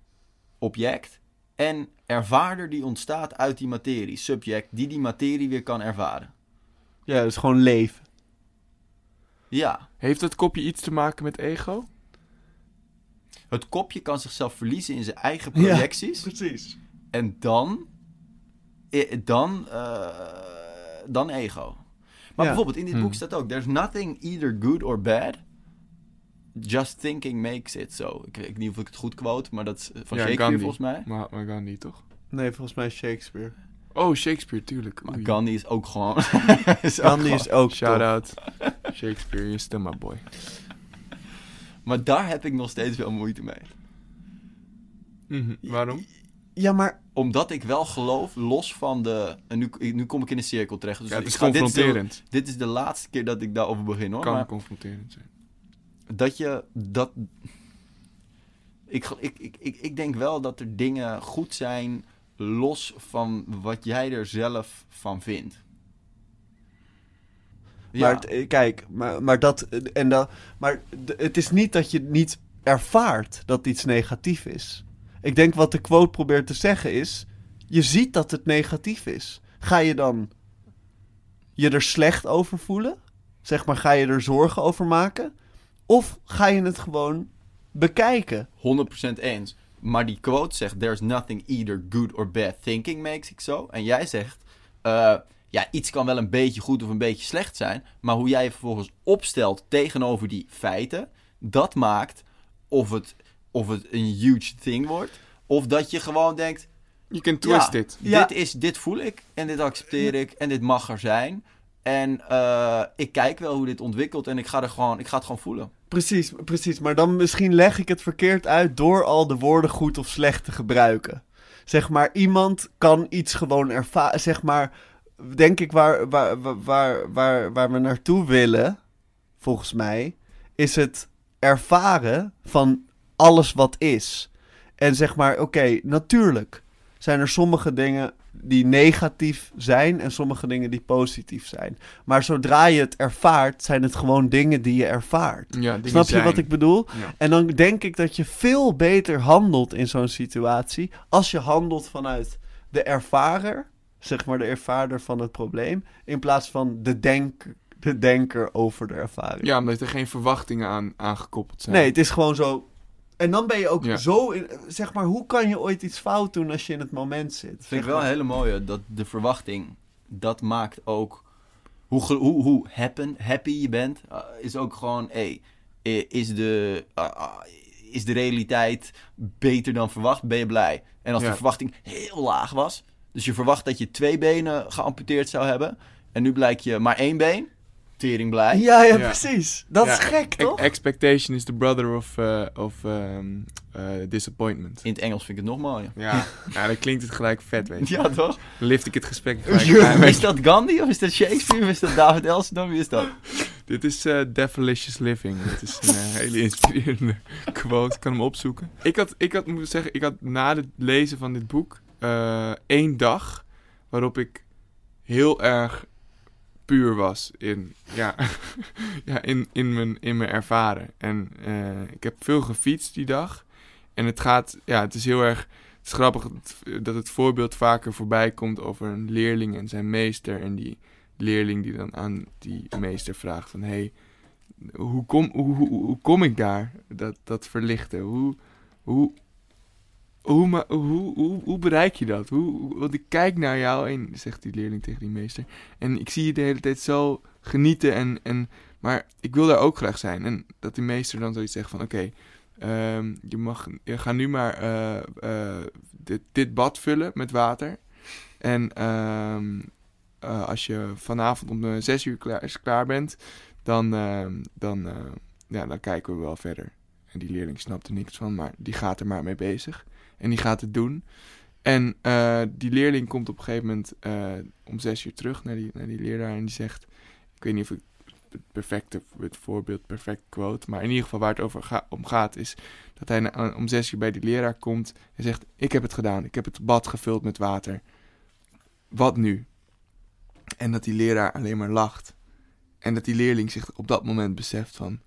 object, en ervaarder die ontstaat uit die materie, subject, die die materie weer kan ervaren. Ja, is gewoon leven. Ja, Heeft dat kopje iets te maken met ego? Het kopje kan zichzelf verliezen in zijn eigen Ja. projecties. Precies. En dan, eh, dan, eh, dan ego. Maar Ja. bijvoorbeeld in dit Hmm. boek staat ook: There's nothing either good or bad. Just thinking makes it so. Ik weet niet of ik het goed quote, maar dat is eh, van Ja, Shakespeare Gandhi. volgens mij. Mahatma Gandhi, toch? Nee, volgens mij Shakespeare. Oh, Shakespeare, tuurlijk. Maar Oei. Gandhi is ook gewoon. is ook Gandhi gewoon- is ook Shout tof. out. Shakespeare, je stem maar boy. Maar daar heb ik nog steeds wel moeite mee. Mhm, Waarom? Ja, maar Omdat ik wel geloof, los van de. En nu, nu kom ik in een cirkel terecht. Dus Ja, het ik is ga- dit, is de, confronterend. dit is de laatste keer dat ik daarover begin hoor. kan Maar confronterend zijn. dat je. Dat, ik, ik, ik, ik, ik denk wel dat er dingen goed zijn. los van wat jij er zelf van vindt. Maar het- eh, kijk, maar, maar, dat, eh, en dat, maar het is niet dat je niet ervaart dat iets negatief is. Ik denk wat de quote probeert te zeggen is: je ziet dat het negatief is. Ga je dan je er slecht over voelen? Zeg maar, ga je er zorgen over maken? Of ga je het gewoon bekijken? 100% eens. Maar die quote zegt: There's nothing either good or bad thinking makes it so. En jij zegt: eh, Ja, iets kan wel een beetje goed of een beetje slecht zijn. Maar hoe jij je vervolgens opstelt tegenover die feiten. Dat maakt of het, of het een huge thing wordt. Of dat je gewoon denkt: Je can twist ja, it. Ja. Dit, is, dit voel ik en dit accepteer ik en dit mag er zijn. En eh, ik kijk wel hoe dit ontwikkelt en ik ga, er gewoon, ik ga het gewoon voelen. Precies, precies. Maar dan misschien leg ik het verkeerd uit door al de woorden goed of slecht te gebruiken. Zeg maar, iemand kan iets gewoon ervaren. Zeg maar, denk ik waar, waar, waar- waar, waar, we naartoe willen, volgens mij, is het ervaren van alles wat is. En zeg maar, oké, natuurlijk zijn er sommige dingen die negatief zijn en sommige dingen die positief zijn. Maar zodra je het ervaart, zijn het gewoon dingen die je ervaart. Ja, Snap je zijn. wat ik bedoel? Ja. En dan denk ik dat je veel beter handelt in zo'n situatie als je handelt vanuit de ervarer zeg maar de ervaarder van het probleem, in plaats van de, denk, de denker over de ervaring. Ja, omdat er geen verwachtingen aan, aan gekoppeld zijn. Nee, het is gewoon zo. En dan ben je ook Ja. zo in, zeg maar, hoe kan je ooit iets fout doen als je in het moment zit? Vind Zeg ik wel een hele mooie. Dat de verwachting, dat maakt ook... Hoe, hoe, hoe happen, happy je bent, uh, is ook gewoon... Hey, is, de, uh, uh, is de realiteit beter dan verwacht, ben je blij. En als Ja. de verwachting heel laag was... Dus je verwacht dat je twee benen geamputeerd zou hebben... En nu blijkt je maar één been, tering blij. Ja, ja, Ja. precies. Dat Ja, is gek, E- toch? expectation is the brother of, eh, of ehm, eh, disappointment. In het Engels vind ik het nog mooier. Ja, ja, dan klinkt het gelijk vet, weet je. Ja, toch? Dan lift ik het gesprek gelijk Is dat Gandhi of is dat Shakespeare of is dat David Elsterdam? Wie is dat? Dit is eh Devilicious Living. Dit is een hele inspirerende quote. Ik kan hem opzoeken. Ik had, ik had moeten zeggen, ik had na het lezen van dit boek eh, één dag waarop ik heel erg puur was in, ja, ja, in, in, mijn, in mijn ervaren. En eh, ik heb veel gefietst die dag. En het gaat, ja, het is heel erg, het is grappig dat- dat het voorbeeld vaker voorbij komt over een leerling en zijn meester. En die leerling die dan aan die meester vraagt van... Hey, hoe, kom, hoe, hoe, hoe kom ik daar? Dat, dat verlichten. Hoe, hoe, hoe, hoe, hoe, bereik je dat? Hoe, want ik kijk naar jou en zegt die leerling tegen die meester. En ik zie je de hele tijd zo genieten. En, en, maar ik wil daar ook graag zijn. En dat die meester dan zoiets zegt van... Oké, ehm, je mag je ga nu maar eh, eh, dit, bad vullen met water. En ehm, eh, als je vanavond om de zes uur klaar, klaar bent, dan, ehm, dan, ja, dan kijken we wel verder. En die leerling snapt er niks van, maar die gaat er maar mee bezig. En die gaat het doen. En eh, die leerling komt op een gegeven moment eh, om zes uur terug naar die, naar die leraar en die zegt... Ik weet niet of ik het perfecte het voorbeeld, perfect quote, maar in ieder geval waar het over om gaat is dat hij om zes uur bij die leraar komt en zegt... Ik heb het gedaan, ik heb het bad gevuld met water. Wat nu? En dat die leraar alleen maar lacht. En dat die leerling zich op dat moment beseft van...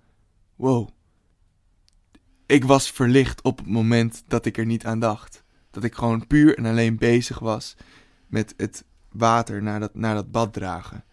Wow. Ik was verlicht op het moment dat ik er niet aan dacht. Dat ik gewoon puur en alleen bezig was met het water naar dat, naar dat bad dragen.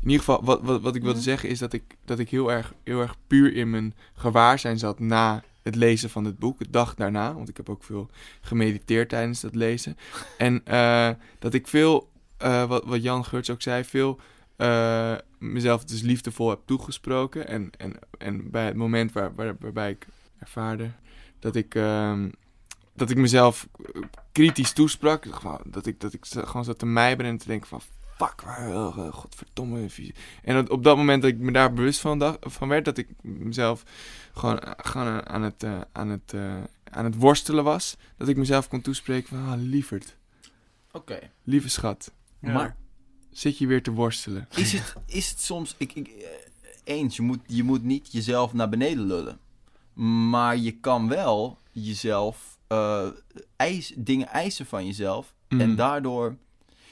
In ieder geval, wat, wat, wat ik wilde zeggen is dat ik, dat ik heel, erg, heel erg puur in mijn gewaarzijn zat na het lezen van dit boek. De dag daarna, want ik heb ook veel gemediteerd tijdens dat lezen. En eh, dat ik veel, eh, wat, wat Jan Geurts ook zei, veel eh, mezelf dus liefdevol heb toegesproken. En, en, en bij het moment waar, waar, waarbij ik ervaarde dat ik, ehm, dat ik mezelf kritisch toesprak. Dat ik, dat ik zo- gewoon zat te mijmeren en te denken van... Fuck, waar, oh, godverdomme. vies. En dat, op dat moment dat ik me daar bewust van, dacht, van werd... dat ik mezelf gewoon, gewoon aan, het, eh, aan, het, eh, aan het worstelen was... dat ik mezelf kon toespreken van... Ah, lieverd, Oké. lieve schat, Ja. Maar zit je weer te worstelen. is het, is het soms... Ik, ik, eh, eens, je moet, je moet niet jezelf naar beneden lullen. Maar je kan wel jezelf... eh, eis, dingen eisen van jezelf. En daardoor...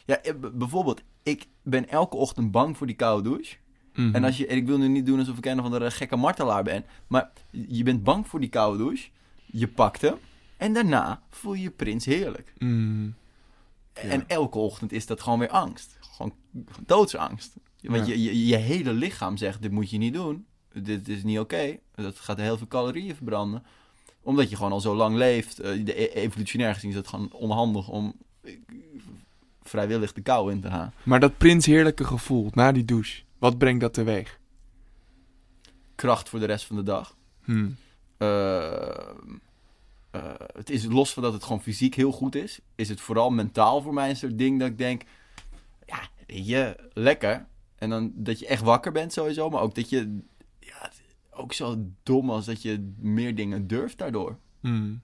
Ja, eh, bijvoorbeeld, ik ben elke ochtend bang voor die koude douche. En, als je, en ik wil nu niet doen alsof ik een of andere gekke martelaar ben. Maar je bent bang voor die koude douche. Je pakt hem. En daarna voel je je prins heerlijk. Mhm. En elke ochtend is dat gewoon weer angst. Gewoon doodsangst. Want Ja. je, je, je hele lichaam zegt, dit moet je niet doen. Dit is niet oké. Dat gaat heel veel calorieën verbranden. Omdat je gewoon al zo lang leeft. Eh, de, e- evolutionair gezien is het gewoon onhandig om eh, vrijwillig de kou in te gaan. Maar dat prins heerlijke gevoel na die douche, wat brengt dat teweeg? Kracht voor de rest van de dag. Hm. Eh, het is los van dat het gewoon fysiek heel goed is, is het vooral mentaal voor mij een soort ding dat ik denk, ja, je, lekker. En dan dat je echt wakker bent sowieso, maar ook dat je, ook zo dom als dat je meer dingen durft daardoor. Hm.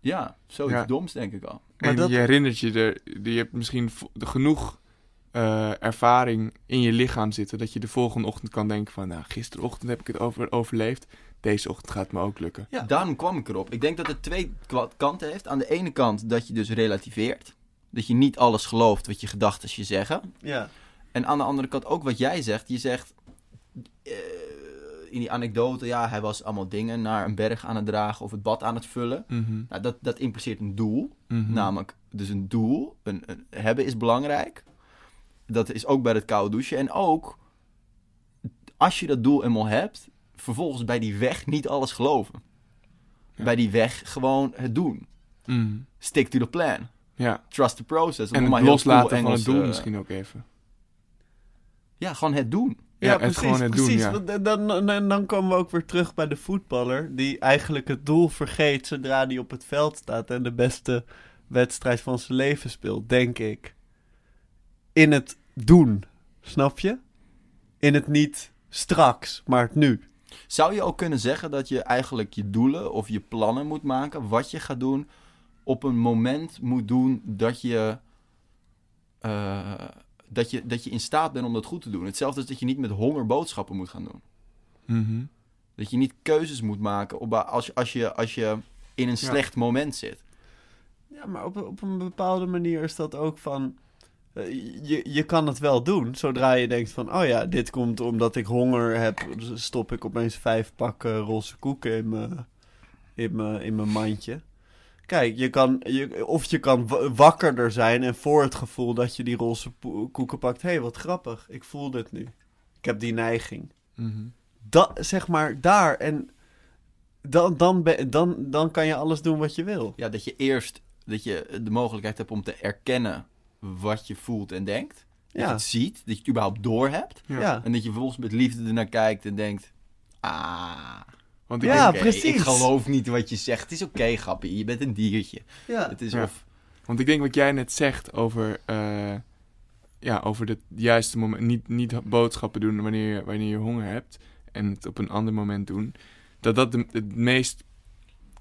Ja, zoiets Ja. doms denk ik al. Maar en dat- je herinnert je er, je hebt misschien genoeg eh, ervaring in je lichaam zitten dat je de volgende ochtend kan denken van, nou, gisterochtend heb ik het over, overleefd, deze ochtend gaat het me ook lukken. Ja. Daarom kwam ik erop. Ik denk dat het twee kanten heeft. Aan de ene kant dat je dus relativeert. Dat je niet alles gelooft wat je gedachten je zeggen. Ja. En aan de andere kant ook wat jij zegt. Je zegt eh, in die anekdote, ja, hij was allemaal dingen naar een berg aan het dragen of het bad aan het vullen. Mhm. Nou, dat, dat impliceert een doel. Mhm. Namelijk, dus een doel een, een- hebben is belangrijk. Dat is ook bij het koude douchen. En ook, als je dat doel eenmaal hebt, vervolgens bij die weg niet alles geloven. Ja. Bij die weg gewoon het doen. Mm. Stick to the plan. Ja. Trust the process. Om En het loslaten cool van Engels, het doel eh, misschien ook even. Ja, gewoon het doen. Ja, het gewoon het doen, precies. ja. Want Dan, dan, dan komen we ook weer terug bij de voetballer... die eigenlijk het doel vergeet zodra hij op het veld staat... en de beste wedstrijd van zijn leven speelt, denk ik. In het doen, snap je? In het niet straks, maar het nu. Zou je ook kunnen zeggen dat je eigenlijk je doelen of je plannen moet maken, wat je gaat doen, op een moment moet doen dat je, eh, dat je, dat je in staat bent om dat goed te doen. Hetzelfde als dat je niet met honger boodschappen moet gaan doen. Mhm. Dat je niet keuzes moet maken op, als, je, als, je, als je in een Ja. slecht moment zit. Ja, maar op, op een bepaalde manier is dat ook van... eh, je, je kan het wel doen, zodra je denkt van... Oh ja, dit komt omdat ik honger heb. dus stop ik opeens vijf pakken roze koeken in mijn, in mijn mandje. Kijk, je kan, je, of je kan wa- wakkerder zijn en voor het gevoel dat je die roze koeken pakt... Hé, hey, wat grappig, ik voel dit nu. Ik heb die neiging. Mhm. Dat, zeg maar, daar. En dan, dan, ben- dan, dan kan je alles doen wat je wil. Ja, dat je eerst dat je de mogelijkheid hebt om te erkennen wat je voelt en denkt. Dat je Ja, het ziet, dat je het überhaupt door hebt. Ja. ja. En dat je vervolgens met liefde ernaar kijkt en denkt... Ah, Want ik Ja, precies. ik geloof niet wat je zegt. Het is oké, grappie. Je bent een diertje. ja. Het is Ja. of... Want ik denk wat jij net zegt over, eh, ja, over het juiste moment. Niet, niet boodschappen doen wanneer je, wanneer je honger hebt. En het op een ander moment doen. Dat dat de, het meest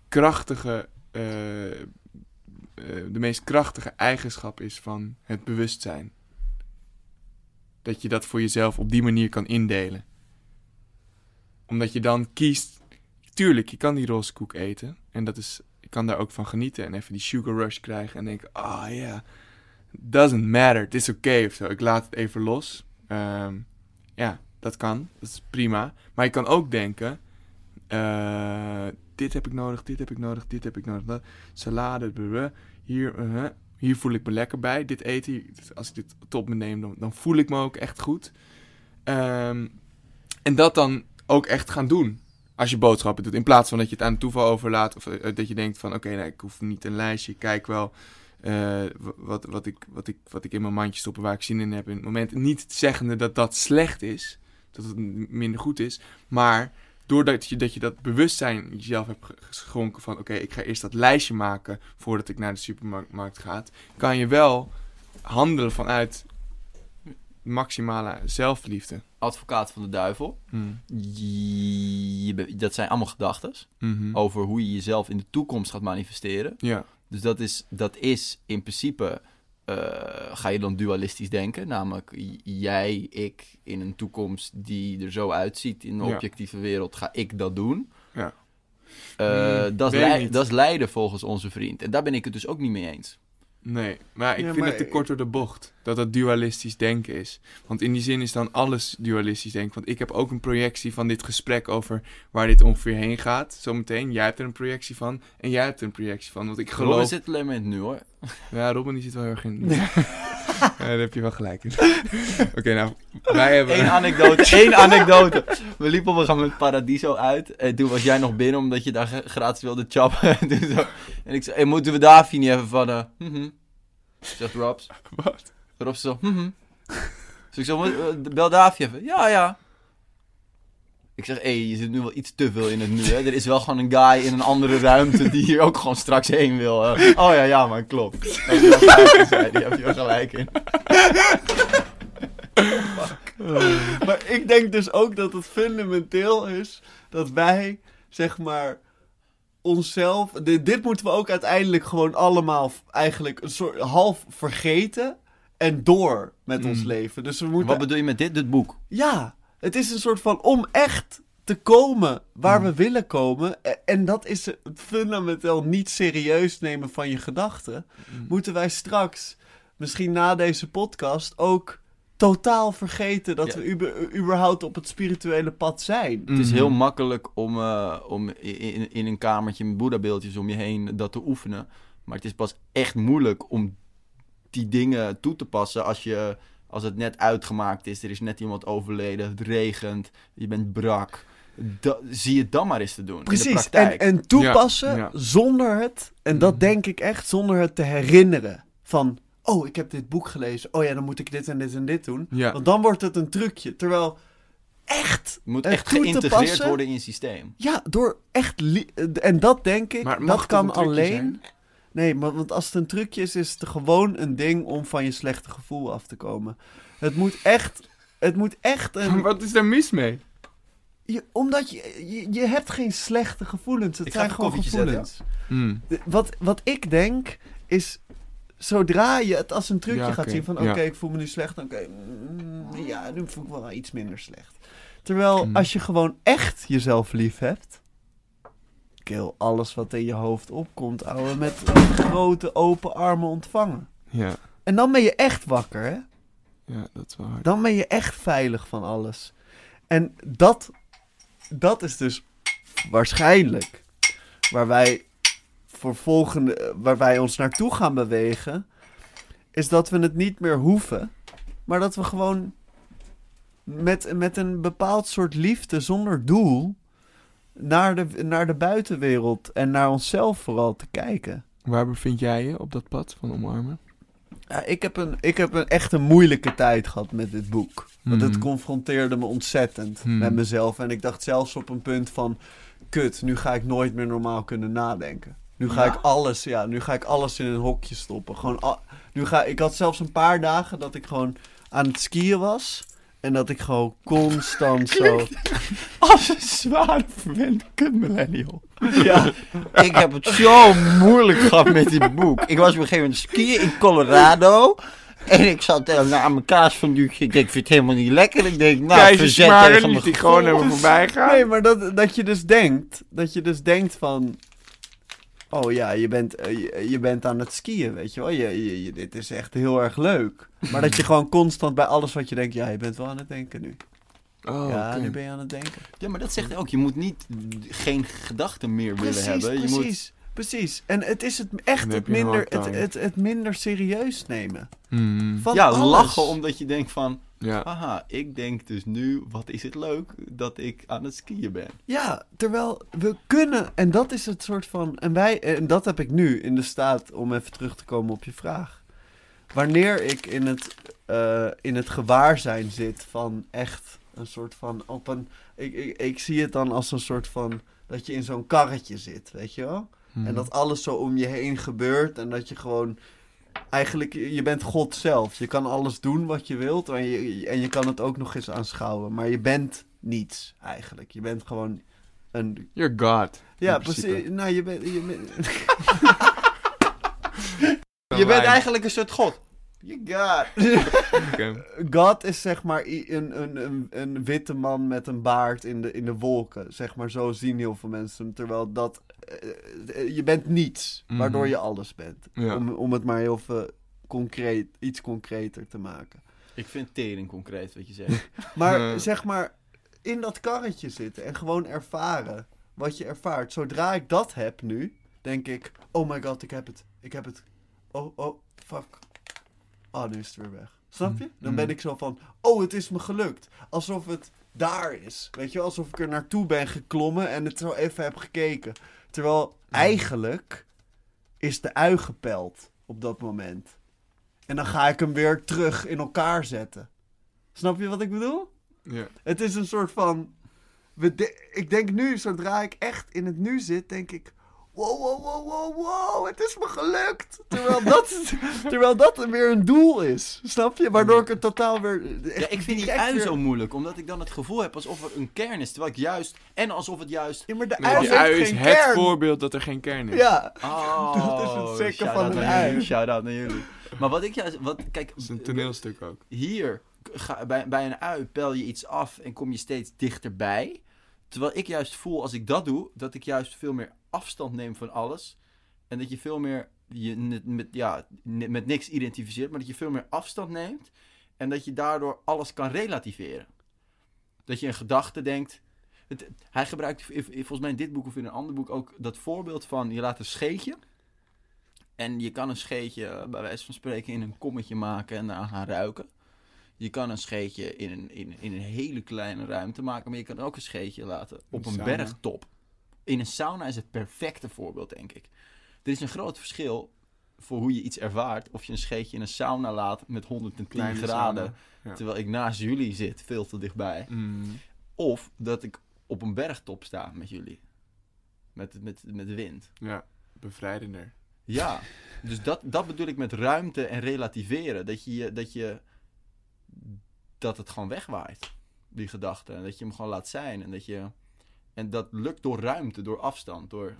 krachtige, eh, eh, de meest krachtige eigenschap is van het bewustzijn. Dat je dat voor jezelf op die manier kan indelen. Omdat je dan kiest. Tuurlijk, je kan die roze koek eten. En dat is ik kan daar ook van genieten en even die sugar rush krijgen en denken, ah ja, doesn't matter, het is oké of zo. Ik laat het even los. Ehm, ja, dat kan, dat is prima. Maar je kan ook denken, eh, dit heb ik nodig, dit heb ik nodig, dit heb ik nodig. Salade, hier, eh, hier voel ik me lekker bij. Dit eten, als ik dit tot me neem, dan, dan voel ik me ook echt goed. Ehm, en dat dan ook echt gaan doen als je boodschappen doet. In plaats van dat je het aan het toeval overlaat. Of eh, dat je denkt van oké, nee, ik hoef niet een lijstje. Ik kijk wel eh, wat, wat, ik, wat, ik, wat ik in mijn mandje stoppen waar ik zin in heb in het moment. Niet zeggende dat dat slecht is. Dat het minder goed is. Maar doordat je dat, je dat bewustzijn jezelf hebt ge- geschonken van oké, ik ga eerst dat lijstje maken voordat ik naar de supermarkt ga. Kan je wel handelen vanuit maximale zelfliefde. Advocaat van de duivel. Je be- dat zijn allemaal gedachten Mhm. over hoe je jezelf in de toekomst gaat manifesteren. Ja. Dus dat is, dat is in principe, eh, ga je dan dualistisch denken. Namelijk, jij, ik, in een toekomst die er zo uitziet in de Ja. objectieve wereld, ga ik dat doen. Ja. Eh, Hmm, dat, is dat is lijden volgens onze vriend. En daar ben ik het dus ook niet mee eens. Nee, maar ik Ja, vind maar- het te kort door de bocht. Dat dat dualistisch denken is. Want in die zin is dan alles dualistisch denken. Want ik heb ook een projectie van dit gesprek over waar dit ongeveer heen gaat. Zometeen. Jij hebt er een projectie van. En jij hebt er een projectie van. Want ik Geloof... geloof... zit alleen maar in het nu hoor. Ja, Robin die zit wel heel erg in. ja, daar heb je wel gelijk in. Oké, nou. Wij hebben... Eén anekdote, één anekdote. We liepen op een gegeven moment Paradiso uit. En toen was jij nog binnen, omdat je daar gra- gratis wilde chappen. En ik zei, hey, moeten we daar niet even van... eh mhm. Zegt Robs. Wat? Robs zo, mhm. Dus ik "Moet- eh, bel Davie even. Ja, ja. Ik zeg, hé, hey, je zit nu wel iets te veel in het nu, hè. Er is wel gewoon een guy in een andere ruimte die hier ook gewoon straks heen wil. hè. Oh ja, ja, maar klopt. Hij. Heb je wel gelijk in. Maar ik denk dus ook dat het fundamenteel is dat wij, zeg maar, onszelf. Dit, dit moeten we ook uiteindelijk gewoon allemaal eigenlijk een soort half vergeten en door met ons Mm. leven. Dus we moeten. Wat bedoel je met dit? Dit boek? Ja, het is een soort van om echt te komen waar Mm. we willen komen. e- En dat is het fundamenteel niet serieus nemen van je gedachten. Mm. Moeten wij straks, misschien na deze podcast, ook totaal vergeten dat Ja. we überhaupt op het spirituele pad zijn. Het is heel makkelijk om, eh, om in, in een kamertje met boeddha-beeldjes om je heen dat te oefenen. Maar het is pas echt moeilijk om die dingen toe te passen als, je, als het net uitgemaakt is. Er is net iemand overleden, het regent, je bent brak. Da- zie het dan maar eens te doen in de Precies, en, en toepassen Ja, ja. zonder het, en dat denk ik echt, zonder het te herinneren. Van, oh, ik heb dit boek gelezen. Oh ja, dan moet ik dit en dit en dit doen. Ja. Want dan wordt het een trucje. Terwijl echt, Het moet echt geïntegreerd passen- worden in je systeem. ja, door echt... li- En dat denk ik, Maar mag dat kan alleen... zijn? Nee, maar, want als het een trucje is, is het gewoon een ding om van je slechte gevoel af te komen. Het moet echt... Het moet echt een... Wat is daar mis mee? Je, omdat je, je... Je hebt geen slechte gevoelens. Het Ik ga zijn gewoon koffietje zetten, gevoelens. Hmm. Wat, wat ik denk is, zodra je het als een trucje Ja, gaat zien van oké, Ja. ik voel me nu slecht, oké, mm, ja, nu voel ik me wel iets minder slecht. Terwijl Mm. als je gewoon echt jezelf lief hebt, alles wat in je hoofd opkomt, ouwe, met, grote open armen ontvangen. Ja. En dan ben je echt wakker, hè? ja, dat is hard. Dan ben je echt veilig van alles. En dat, dat is dus waarschijnlijk waar wij voor volgende, waar wij ons naartoe gaan bewegen, is dat we het niet meer hoeven, maar dat we gewoon met, met een bepaald soort liefde zonder doel naar de, naar de buitenwereld en naar onszelf vooral te kijken. Waar bevind jij je op dat pad van omarmen? Ja, ik, heb een, ik heb een echt een moeilijke tijd gehad met dit boek. Want het Hmm. confronteerde me ontzettend Hmm. met mezelf. En ik dacht zelfs op een punt van... Kut, nu ga ik nooit meer normaal kunnen nadenken. Nu ga, Ja? ik, alles, ja, nu ga ik alles in een hokje stoppen. Gewoon, al- nu ga, ik had zelfs een paar dagen dat ik gewoon aan het skiën was. En dat ik gewoon constant zo... Als een zware verwende kut millennial. Ja, Ik heb het zo moeilijk gehad met dit boek. Ik was op een gegeven moment skiën in Colorado. En ik zat er naar mijn kaas van duurtje. Ik denk, ik vind het helemaal niet lekker. Ik denk, nou, verzet Keizersmaren tegen mijn die gewoon even voorbij gaan. nee, maar dat, dat je dus denkt... Dat je dus denkt van... Oh ja, je bent, eh, je, je bent aan het skiën, weet je wel. Je, je, je- dit is echt heel erg leuk. Maar dat je gewoon constant bij alles wat je denkt... Ja, je bent wel aan het denken nu. Oh, ja, nu ben je aan het denken. Ja, maar dat zegt ook. Je moet niet geen gedachten meer willen Precies, hebben. Je moet precies, precies. En het is het echt het minder, het, het, het minder serieus nemen. Hmm. Van ja, alles. lachen omdat je denkt van... Ja. Haha, ik denk dus nu, wat is het leuk dat ik aan het skiën ben. Ja, terwijl we kunnen, en dat is het soort van, en wij, en dat heb ik nu in de staat om even terug te komen op je vraag. Wanneer ik in het, eh, in het gewaarzijn zit van echt een soort van, op een, ik, ik, ik zie het dan als een soort van, dat je in zo'n karretje zit, weet je wel? Hmm. En dat alles zo om je heen gebeurt en dat je gewoon eigenlijk, je bent God zelf. Je kan alles doen wat je wilt en je, en je kan het ook nog eens aanschouwen. Maar je bent niets eigenlijk. Je bent gewoon een... You're God. Ja, precies. Nou, je bent... Je bent, Je bent eigenlijk een soort god. You got. God is zeg maar een, een, een, een witte man met een baard in de, in de wolken. Zeg maar, zo zien heel veel mensen hem. Terwijl dat... eh, eh, je bent niets, Mhm. waardoor je alles bent. Ja. Om, om het maar heel veel concreet, iets concreter te maken. Ik vind tering concreet wat je zegt. Maar zeg maar, in dat karretje zitten en gewoon ervaren wat je ervaart. Zodra ik dat heb nu, denk ik, oh my god, ik heb het. Ik heb het. Oh, oh, fuck. Oh, nu is het weer weg. Snap je? Dan ben Mm. ik zo van, oh, het is me gelukt. Alsof het daar is. Weet je, alsof ik er naartoe ben geklommen en het zo even heb gekeken. Terwijl eigenlijk is de ui gepeld op dat moment. En dan ga ik hem weer terug in elkaar zetten. Snap je wat ik bedoel? Ja. Het is een soort van. We de- ik denk nu, zodra ik echt in het nu zit, denk ik. Wow, wow, wow, wow, wow, het is me gelukt. Terwijl dat, terwijl dat weer een doel is. Snap je? Waardoor ik het totaal weer. Ja, ik vind die ui weer- zo moeilijk, omdat ik dan het gevoel heb alsof er een kern is. Terwijl ik juist, en alsof het juist... Ja, maar de ui ui is geen het kern. voorbeeld dat er geen kern is. Ja. Oh, Dat is het zeker van een ui. jullie, Shout-out naar jullie. Maar wat ik juist... Wat, kijk, is een toneelstuk ook. hier, ga, bij, bij een ui pel je iets af en kom je steeds dichterbij. Terwijl ik juist voel, als ik dat doe, dat ik juist veel meer afstand neem van alles. En dat je veel meer je met, ja, met niks identificeert, maar dat je veel meer afstand neemt. En dat je daardoor alles kan relativeren. Dat je een gedachte denkt. Het, hij gebruikt volgens mij in dit boek of in een ander boek ook dat voorbeeld van je laat een scheetje. En je kan een scheetje, bij wijze van spreken, in een kommetje maken en daaraan gaan ruiken. Je kan een scheetje in een, in, in een hele kleine ruimte maken, maar je kan ook een scheetje laten op Een bergtop. In een sauna is het perfecte voorbeeld, denk ik. Er is een groot verschil voor hoe je iets ervaart. Of je een scheetje in een sauna laat met 110 Kleine graden, ja. terwijl ik naast jullie zit, veel te dichtbij. Mm, Of dat ik op een bergtop sta met jullie. Met, met, met wind. ja, bevrijdender. Ja, dus dat, dat bedoel ik met ruimte en relativeren. Dat je- dat je dat het gewoon wegwaait, die gedachte. En dat je hem gewoon laat zijn. En dat je en dat lukt door ruimte, door afstand, door...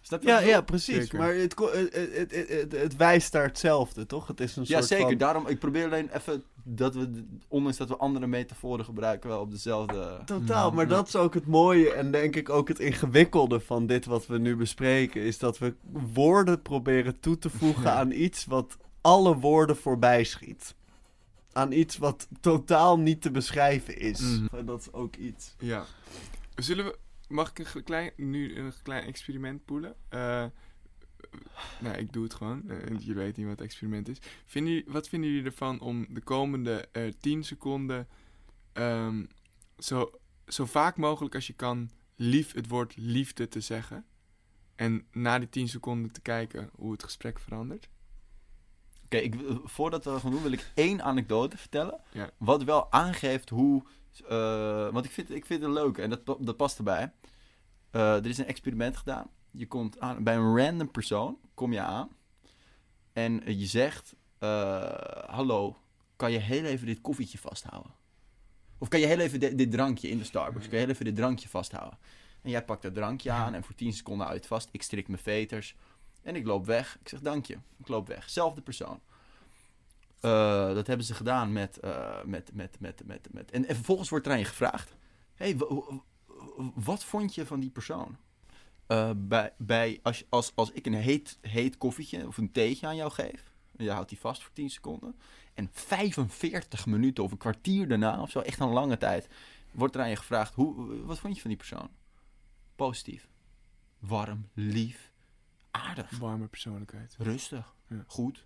Snap je Ja, ja, precies. Zeker. Maar het, het, het, het, wijst daar hetzelfde, toch? Het is een Ja, soort zeker. van... Daarom, ik probeer alleen even dat we, ondanks dat we andere metaforen gebruiken, wel op dezelfde... Totaal, Nou, maar dat is ook het mooie en denk ik ook het ingewikkelde van dit wat we nu bespreken. Is dat we woorden proberen toe te voegen Ja. aan iets wat alle woorden voorbij schiet. Aan iets wat totaal niet te beschrijven is. Mhm. En dat is ook iets. Ja. Zullen we... Mag ik een klein, nu een klein experiment poelen? Eh, nou, ik doe het gewoon. Eh, jullie weten niet wat het experiment is. Vinden jullie, wat vinden jullie ervan om de komende eh 10 seconden... ehm, zo, zo vaak mogelijk als je kan lief het woord liefde te zeggen? En na die 10 seconden te kijken hoe het gesprek verandert? Oké, ik voordat we dat gaan doen, wil ik één anekdote vertellen. Ja. Wat wel aangeeft hoe. eh, want ik vind, ik vind het leuk en dat, dat past erbij. Eh, er is een experiment gedaan. Je komt aan, bij een random persoon, kom je aan. En je zegt: eh, Hallo, kan je heel even dit koffietje vasthouden? Of kan je heel even dit, dit drankje in de Starbucks? Kan je heel even dit drankje vasthouden? En jij pakt dat drankje aan en voor 10 seconden het vast. Ik strik mijn veters. En ik loop weg. Ik zeg dank je. Ik loop weg. Zelfde persoon. Eh, dat hebben ze gedaan met, eh, met, met, met, met, met... En, en vervolgens wordt er aan je gevraagd... hey, wa- wa- wat vond je van die persoon? Eh, bij, bij, als, als, als ik een heet, heet koffietje of een theetje aan jou geef... en je houdt die vast voor 10 seconden... en 45 minuten of een kwartier daarna of zo, echt een lange tijd... wordt er aan je gevraagd, hoe, wat vond je van die persoon? Positief. Warm, lief, aardig. Warme persoonlijkheid. Rustig. Ja. Goed.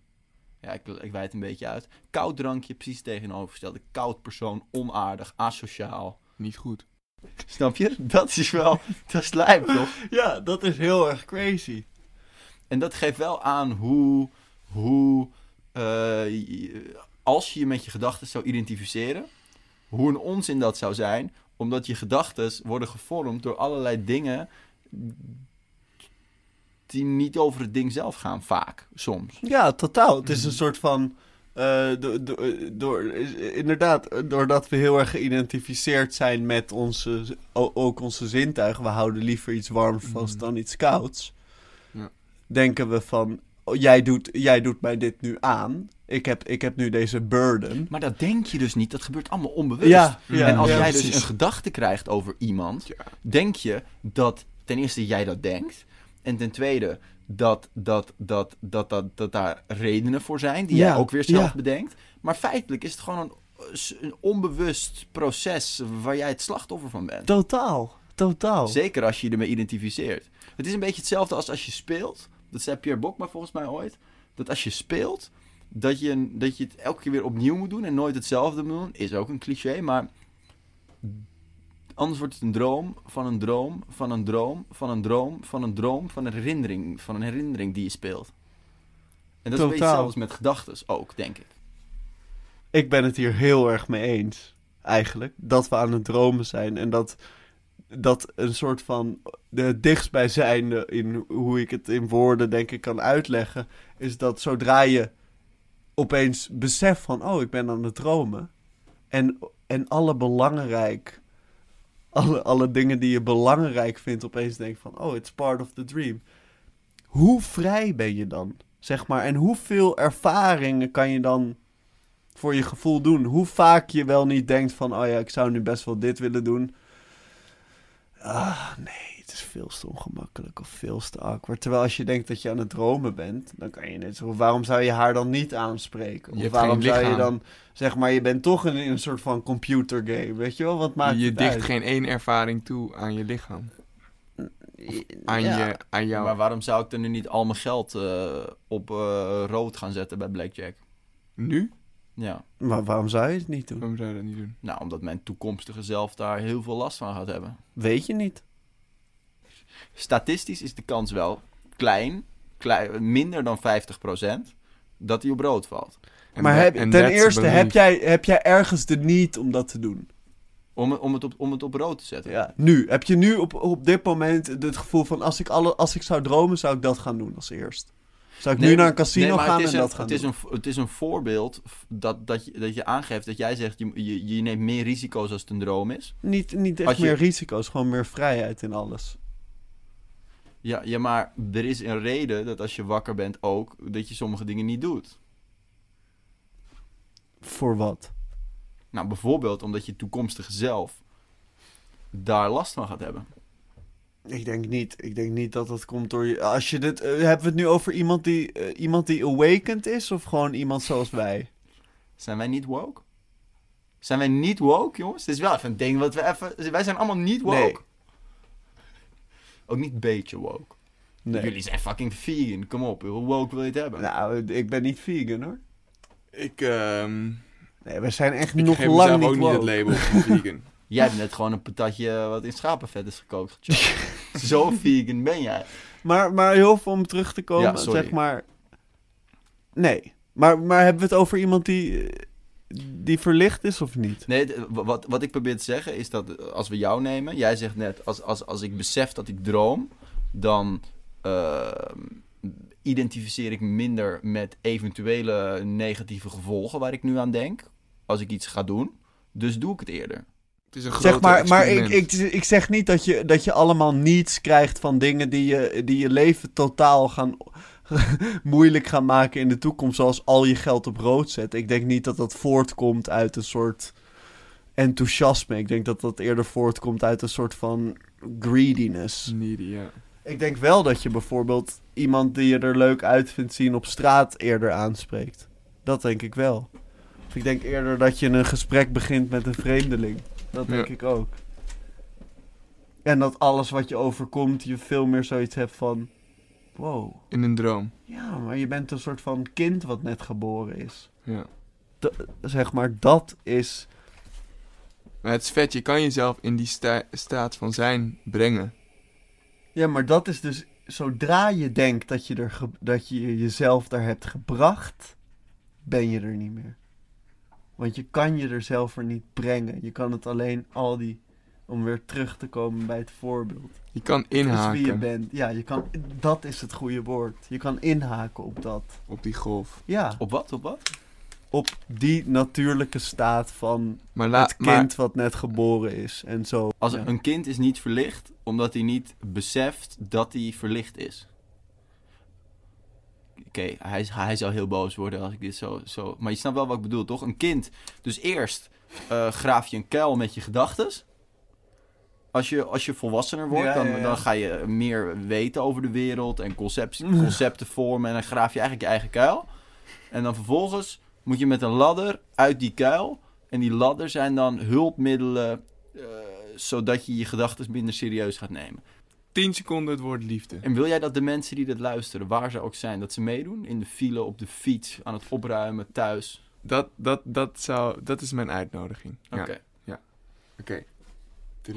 Ja, ik, ik wijd het een beetje uit. Koud drankje, precies tegenovergestelde. Koud persoon, onaardig, asociaal. Niet goed. Snap je? Dat is wel... dat is lijp, toch? Ja, dat is heel erg crazy. En dat geeft wel aan hoe... hoe eh, als je je met je gedachten zou identificeren... hoe een onzin dat zou zijn... omdat je gedachten worden gevormd door allerlei dingen... die niet over het ding zelf gaan, vaak, soms. Ja, totaal. Het is een soort van. eh, do- do- door, inderdaad, eh, doordat we heel erg geïdentificeerd zijn met onze, ook onze zintuigen, we houden liever iets warms vast Mhm. dan iets kouds. Ja. Denken we van, oh, jij, doet, jij doet mij dit nu aan. Ik heb, ik heb nu deze burden. Maar dat denk je dus niet. Dat gebeurt allemaal onbewust. Ja, ja, en als ja, jij precies. dus een gedachte krijgt over iemand, Ja. denk je dat ten eerste jij dat denkt. En ten tweede dat, dat, dat, dat, dat, dat daar redenen voor zijn die Ja, jij ook weer zelf ja. bedenkt. Maar feitelijk is het gewoon een, een onbewust proces waar jij het slachtoffer van bent. Totaal, totaal. Zeker als je je ermee identificeert. Het is een beetje hetzelfde als als je speelt. Dat zei Pierre Bokma volgens mij ooit. Dat als je speelt, dat je, dat je het elke keer weer opnieuw moet doen en nooit hetzelfde moet doen. Is ook een cliché, maar anders wordt het een droom van een droom van een droom van een droom van een droom van een herinnering van een herinnering die je speelt. En dat is een beetje Totaal. hetzelfde met gedachten ook, denk ik. Ik ben het hier heel erg mee eens, eigenlijk. Dat we aan het dromen zijn en dat, dat een soort van de dichtstbijzijnde in hoe ik het in woorden denk ik kan uitleggen, is dat zodra je opeens beseft van, oh, ik ben aan het dromen. En, en alle belangrijk, alle, alle dingen die je belangrijk vindt, opeens denkt van, oh, it's part of the dream. Hoe vrij ben je dan? Zeg maar, en hoeveel ervaringen kan je dan voor je gevoel doen. Hoe vaak je wel niet denkt van, oh ja, ik zou nu best wel dit willen doen. Ah, nee, het is veel te ongemakkelijk of veel te awkward. Terwijl als je denkt dat je aan het dromen bent, dan kan je net zo, waarom zou je haar dan niet aanspreken? Je Of hebt waarom geen zou je dan, zeg maar, je bent toch in, een soort van computergame, weet je wel? Wat maakt je het dicht uit? geen één ervaring toe aan je lichaam. aan, Ja. je, aan jou. Maar waarom zou ik er nu niet al mijn geld eh, op eh, rood gaan zetten bij Blackjack? Nu? Ja, Maar waarom zou je het niet doen? Waarom zou je dat niet doen? nou, omdat mijn toekomstige zelf daar heel veel last van gaat hebben. Weet je niet. Statistisch is de kans wel klein, klein minder dan 50%, dat hij op rood valt. En maar that- heb, ten eerste, heb jij, heb jij ergens de niet om dat te doen? Om, om, het, op, om het op rood te zetten. Ja, nu. Heb je nu op, op dit moment het gevoel van... Als ik, alle, als ik zou dromen, zou ik dat gaan doen als eerst? Zou ik nu naar een casino nee, maar gaan het is en een, dat gaan het is doen? een, het is een voorbeeld dat, dat, je, dat je aangeeft dat jij zegt, je, je, je neemt meer risico's als het een droom is. Niet, niet echt Als je- meer risico's, gewoon meer vrijheid in alles. Ja, ja, maar er is een reden dat als je wakker bent ook, dat je sommige dingen niet doet. Voor wat? Nou, bijvoorbeeld omdat je toekomstige zelf daar last van gaat hebben. Ik denk niet. Ik denk niet dat dat komt door je... Als je dit... eh, hebben we het nu over iemand die, eh, iemand die awakened is? Of gewoon iemand zoals wij? Zijn wij niet woke? Zijn wij niet woke, jongens? Het is wel even een ding wat we even... Wij zijn allemaal niet woke. Nee. Ook niet beetje woke. Nee. Jullie zijn fucking vegan, kom op. Hoe woke wil je het hebben? Nou, ik ben niet vegan hoor. Ik, ehm Nee, we zijn echt ik nog geef lang niet ook niet het label van vegan. Jij hebt net gewoon een patatje wat in schapenvet is gekookt. Zo vegan ben jij. Maar, maar heel veel om terug te komen, Ja, sorry. zeg maar... Nee. Maar, maar hebben we het over iemand die, eh, die verlicht is of niet? Nee, wat, wat ik probeer te zeggen is dat eh, als we jou nemen, jij zegt net, als, als, als ik besef dat ik droom, dan eh, identificeer ik minder met eventuele negatieve gevolgen waar ik nu aan denk, als ik iets ga doen. Dus doe ik het eerder. Het is een Zeg groot maar, maar ik, ik, ik zeg niet dat je, dat je allemaal niets krijgt van dingen die je, die je leven totaal gaan moeilijk gaan maken in de toekomst, zoals al je geld op rood zetten. Ik denk niet dat dat voortkomt uit een soort enthousiasme. Ik denk dat dat eerder voortkomt uit een soort van greediness. Needy, ja. Ik denk wel dat je bijvoorbeeld iemand die je er leuk uit vindt zien op straat eerder aanspreekt. Dat denk ik wel. Of ik denk eerder dat je een gesprek begint met een vreemdeling. Dat denk Ja. ik ook. En dat alles wat je overkomt, je veel meer zoiets hebt van... Wow, In een droom. ja, maar je bent een soort van kind wat net geboren is. Ja. D- zeg maar, dat is... Maar het is vet, je kan jezelf in die sta- staat van zijn brengen. Ja, maar dat is dus... Zodra je denkt dat je, er dat je jezelf daar hebt gebracht, ben je er niet meer. Want je kan je er zelf er niet brengen. Je kan het alleen al die... Om weer terug te komen bij het voorbeeld. Je kan Dat is wie je inhaken bent. Ja, je kan, dat is het goede woord. Je kan inhaken op dat. op die golf. Ja, Op wat? Op wat? op die natuurlijke staat van la, het maar kind wat net geboren is. En zo. Als Ja. een kind is niet verlicht, omdat hij niet beseft dat hij verlicht is. Oké, hij, hij zou heel boos worden als ik dit zo, zo... Maar je snapt wel wat ik bedoel, toch? Een kind. Dus eerst eh, graaf je een kuil met je gedachtes. Als je, als je volwassener wordt, Ja, dan, ja, ja. dan ga je meer weten over de wereld en conceptie, concepten vormen. En dan graaf je eigenlijk je eigen kuil. En dan vervolgens moet je met een ladder uit die kuil. En die ladder zijn dan hulpmiddelen eh, zodat je je gedachten minder serieus gaat nemen. 10 seconden het woord liefde. En wil jij dat de mensen die dit luisteren, waar ze ook zijn, dat ze meedoen? In de file, op de fiets, aan het opruimen, thuis? Dat, dat, dat, zou, dat is mijn uitnodiging. Oké. Ja. Oké. 3.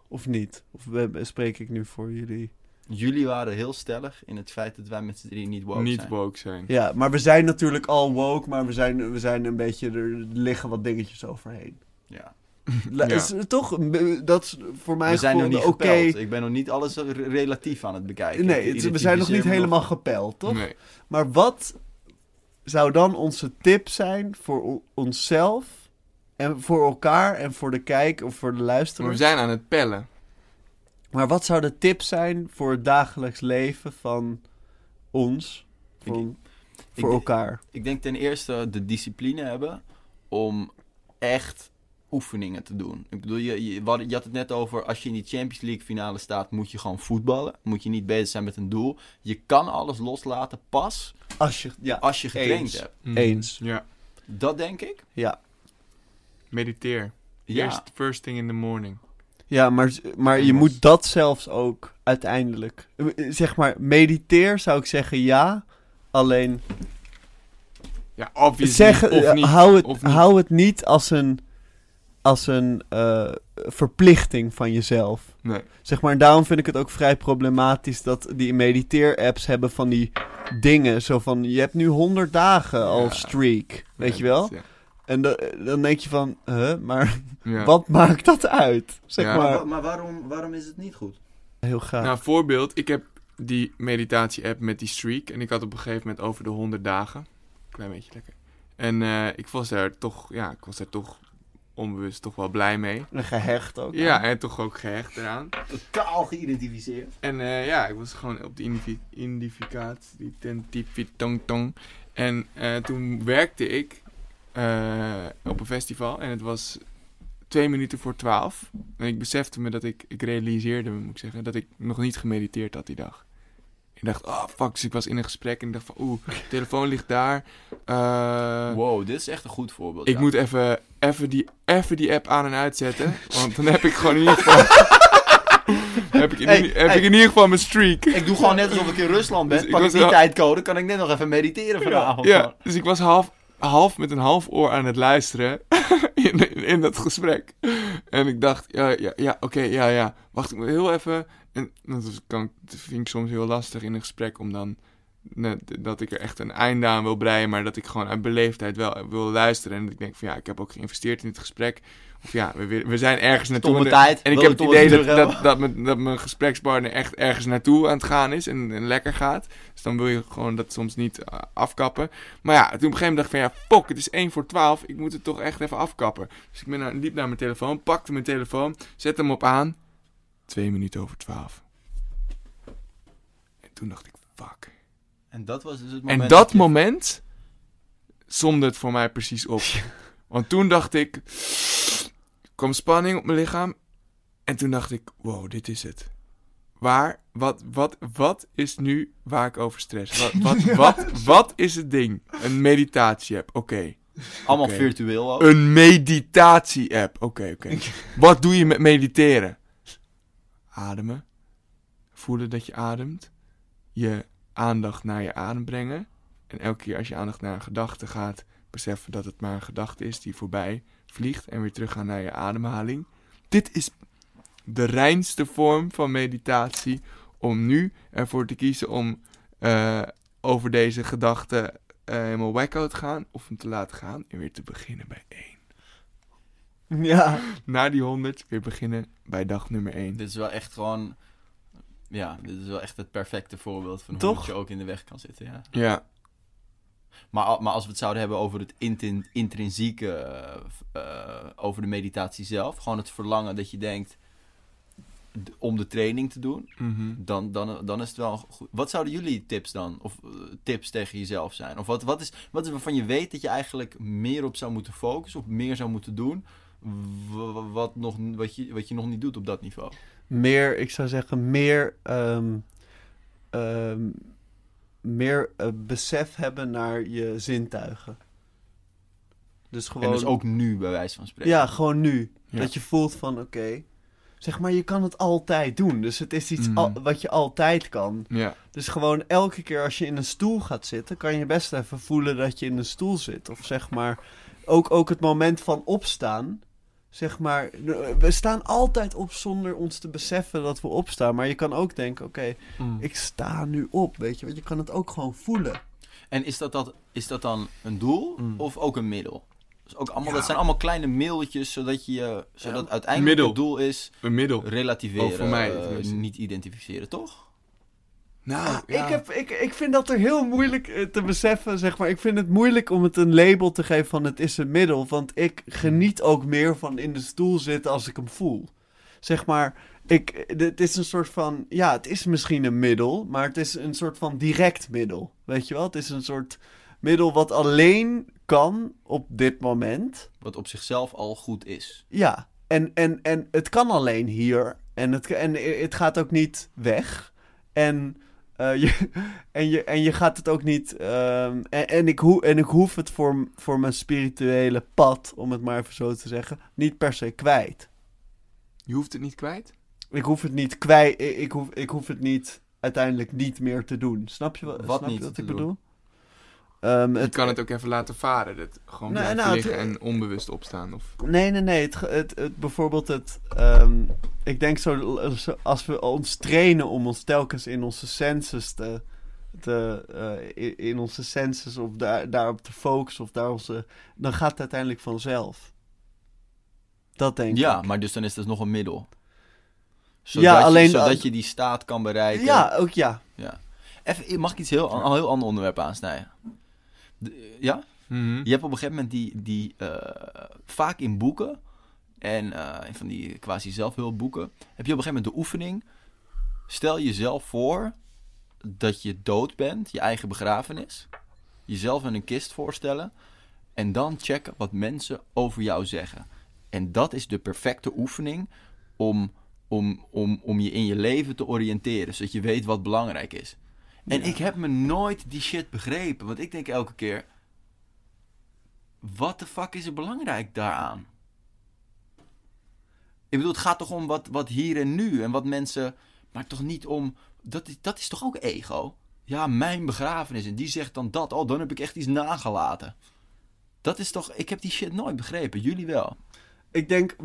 Of niet? Of spreek ik nu voor jullie? Jullie waren heel stellig in het feit dat wij met z'n drieën niet woke Niet zijn. woke zijn. Ja, maar we zijn natuurlijk al woke, maar we zijn, we zijn een beetje... Er liggen wat dingetjes overheen. Ja. La- Ja. is- toch? Dat is voor mij We zijn nog niet oké. gepeld. Ik ben nog niet alles re- relatief aan het bekijken. Nee, het- we zijn nog niet helemaal gepeld, toch? Nee. Maar wat zou dan onze tip zijn voor onszelf en voor elkaar en voor de kijk of voor de Maar luisteraar? we zijn aan het pellen. Maar wat zou de tip zijn voor het dagelijks leven van ons? Van, voor ik- elkaar. Ik denk ten eerste de discipline hebben om echt oefeningen te doen. Ik bedoel, je, je, wat- je had het net over, als je in die Champions League finale staat, moet je gewoon voetballen. Moet je niet bezig zijn met een doel. Je kan alles loslaten pas Als je, ja, als je getraind Eens. hebt. Eens. Ja. Dat denk ik. ja. Mediteer. Ja. Eerst first thing in the morning. Ja, maar, maar je moet dat zelfs ook uiteindelijk. Eh, Zeg maar, mediteer zou ik zeggen ja. Alleen Ja, obviously. zeg, of eh, niet. hou, het, of niet. hou het niet als een, als een eh, verplichting van jezelf. Nee. Zeg maar, en daarom vind ik het ook vrij problematisch dat die mediteer-apps hebben van die dingen. Zo van, je hebt nu 100 dagen al Ja. streak, weet je wel? Ja. En da- dan denk je van, huh, maar Ja. wat maakt dat uit? Zeg Ja. maar, maar waarom, waarom is het niet goed? heel gaaf. Nou, voorbeeld. Ik heb die meditatie-app met die streak. En ik had op een gegeven moment over de 100 dagen. Klein beetje lekker. En eh, ik was er toch, ja, ik was er toch onbewust toch wel blij mee. En gehecht ook. Ja, en toch ook gehecht eraan. Totaal geïdentificeerd. En eh, ja, ik was gewoon op de die tong tong. En eh, toen werkte ik eh, op een festival en het was twee minuten voor twaalf. En ik besefte me dat ik, ik realiseerde me, moet ik zeggen, dat ik nog niet gemediteerd had die dag. Ik dacht, oh fuck, dus ik was in een gesprek en ik dacht van, oeh, de telefoon ligt daar. Eh, Wow, dit is echt een goed voorbeeld. ik ja. moet even, even, die, even die app aan en uitzetten, want dan heb ik gewoon in ieder geval... heb ik in, Hey, ieder- heb hey. ik in ieder geval mijn streak. Ik doe gewoon net alsof ik in Rusland ben. Dus Pak ik die tijdcode, kan ik net nog even mediteren vanavond. Ja, dus ik was half, half met een half oor aan het luisteren in, in, dat gesprek. En ik dacht, ja, ja, ja oké, ja, ja. Wacht, ik moet heel even... En dat kan, vind ik soms heel lastig in een gesprek om dan... dat ik er echt een einde aan wil breien, maar dat ik gewoon uit beleefdheid wel wil luisteren. En dat ik denk van ja, ik heb ook geïnvesteerd in het gesprek. Of ja, we, we- zijn ergens naartoe. Stomme tijd, En ik heb het idee dat, dat, dat, mijn, dat mijn gesprekspartner echt ergens naartoe aan het gaan is en, en lekker gaat. Dus dan wil je gewoon dat soms niet eh, afkappen. Maar ja, toen op een gegeven moment dacht ik van ja, fuck, het is 1 voor 12. Ik moet het toch echt even afkappen. Dus ik ben naar, liep naar mijn telefoon, pakte mijn telefoon, zette hem op aan. Twee minuten over 12. En toen dacht ik, fuck. En dat was dus het moment. En dat je- moment somde het voor mij precies op. Want toen dacht ik, er kwam spanning op mijn lichaam. En toen dacht ik, wow, dit is het. Waar, wat, wat, wat is nu waar ik over stress? Wat, wat, wat, wat is het ding? Een meditatie-app, oké. Allemaal virtueel ook. Een meditatie-app, oké, oké. Wat doe je met mediteren? Ademen. Voelen dat je ademt. Je aandacht naar je adem brengen. En elke keer als je aandacht naar een gedachte gaat, beseffen dat het maar een gedachte is die voorbij vliegt en weer teruggaan naar je ademhaling. Dit is de reinste vorm van meditatie om nu ervoor te kiezen om eh, over deze gedachte eh, helemaal wacko te gaan of hem te laten gaan en weer te beginnen bij één. Ja. Na die 100 weer beginnen bij dag nummer 1. Dit is wel echt gewoon... Ja, dit is wel echt het perfecte voorbeeld van hoe Toch? het je ook in de weg kan zitten, ja. Ja. Maar, maar als we het zouden hebben over het intin- intrinsieke, eh, over de meditatie zelf, gewoon het verlangen dat je denkt om de training te doen, Mhm. dan, dan, dan is het wel goed. Wat zouden jullie tips dan, of eh, tips tegen jezelf zijn? Of wat, wat, is, wat is waarvan je weet dat je eigenlijk meer op zou moeten focussen, of meer zou moeten doen, wat, nog, wat, je, wat je nog niet doet op dat niveau? Meer, ik zou zeggen, meer, ehm, ehm, meer eh, besef hebben naar je zintuigen. Dus gewoon... En dus ook nu, bij wijze van spreken. Ja, gewoon nu. Ja. Dat je voelt van, oké... zeg maar, je kan het altijd doen. Dus het is iets Mhm. al- wat je altijd kan. Ja. Dus gewoon elke keer als je in een stoel gaat zitten... kan je best even voelen dat je in een stoel zit. Of zeg maar, ook, ook het moment van opstaan... Zeg maar, we staan altijd op zonder ons te beseffen dat we opstaan. Maar je kan ook denken, oké, ik sta nu op, weet je. Want je kan het ook gewoon voelen. En is dat, dat, is dat dan een doel Mm. of ook een middel? Dus ook allemaal, Ja. Dat zijn allemaal kleine middeltjes, zodat, je, zodat uiteindelijk Middel. het doel is Een middel. relativeren, Oh, voor mij eh, niet identificeren, toch? Nou, Ah, ja. ik, heb, ik, ik vind dat er heel moeilijk eh, te beseffen, zeg maar. Ik vind het moeilijk om het een label te geven van het is een middel. Want ik geniet ook meer van in de stoel zitten als ik hem voel. Zeg maar, ik, het is een soort van, ja, het is misschien een middel, maar het is een soort van direct middel. Weet je wel? Het is een soort middel wat alleen kan op dit moment. Wat op zichzelf al goed is. Ja, en, en, en het kan alleen hier. En het, en het gaat ook niet weg. En, eh, je, en, je, en je gaat het ook niet. ehm, en, en, ik hoe, en ik hoef het voor, voor mijn spirituele pad, om het maar even zo te zeggen, niet per se kwijt. Je hoeft het niet kwijt. Ik hoef het niet kwijt. Ik, ik hoef, ik hoef het niet uiteindelijk niet meer te doen. Snap je wat, Wat snap je wat ik doen? Bedoel? Ehm, Je het, kan het ook even laten varen. Dat gewoon Nee, blijven nou, liggen het- en onbewust opstaan. Of... Nee, nee, nee. Het, het, het, bijvoorbeeld het... ehm, ik denk zo, zo- als we ons trainen om ons telkens in onze senses te... te eh, in, in onze senses of daar, daarop te focussen of daar onze... Dan gaat het uiteindelijk vanzelf. Dat denk Ja, ik. maar dus dan is dat nog een middel. Ja, Zodat, alleen- je, zodat je die staat kan bereiken. Ja, ook ja. Even, mag ik iets heel, een heel ander onderwerp aansnijden? De- ja? Mhm. Je hebt op een gegeven moment die, die eh, vaak in boeken en eh, in van die quasi zelfhulpboeken, heb je op een gegeven moment de oefening. Stel jezelf voor dat je dood bent, je eigen begrafenis, jezelf in een kist voorstellen en dan checken wat mensen over jou zeggen. En dat is de perfecte oefening om, om, om, om je in je leven te oriënteren, zodat je weet wat belangrijk is. En Ja. ik heb me nooit die shit begrepen, want ik denk elke keer, wat de fuck is er belangrijk daaraan? Ik bedoel, het gaat toch om wat, wat hier en nu en wat mensen. Maar toch niet om. Dat is, dat is toch ook ego? Ja, mijn begrafenis. En die zegt dan dat. Oh, dan heb ik echt iets nagelaten. Dat is toch. Ik heb die shit nooit begrepen. Jullie wel. Ik denk,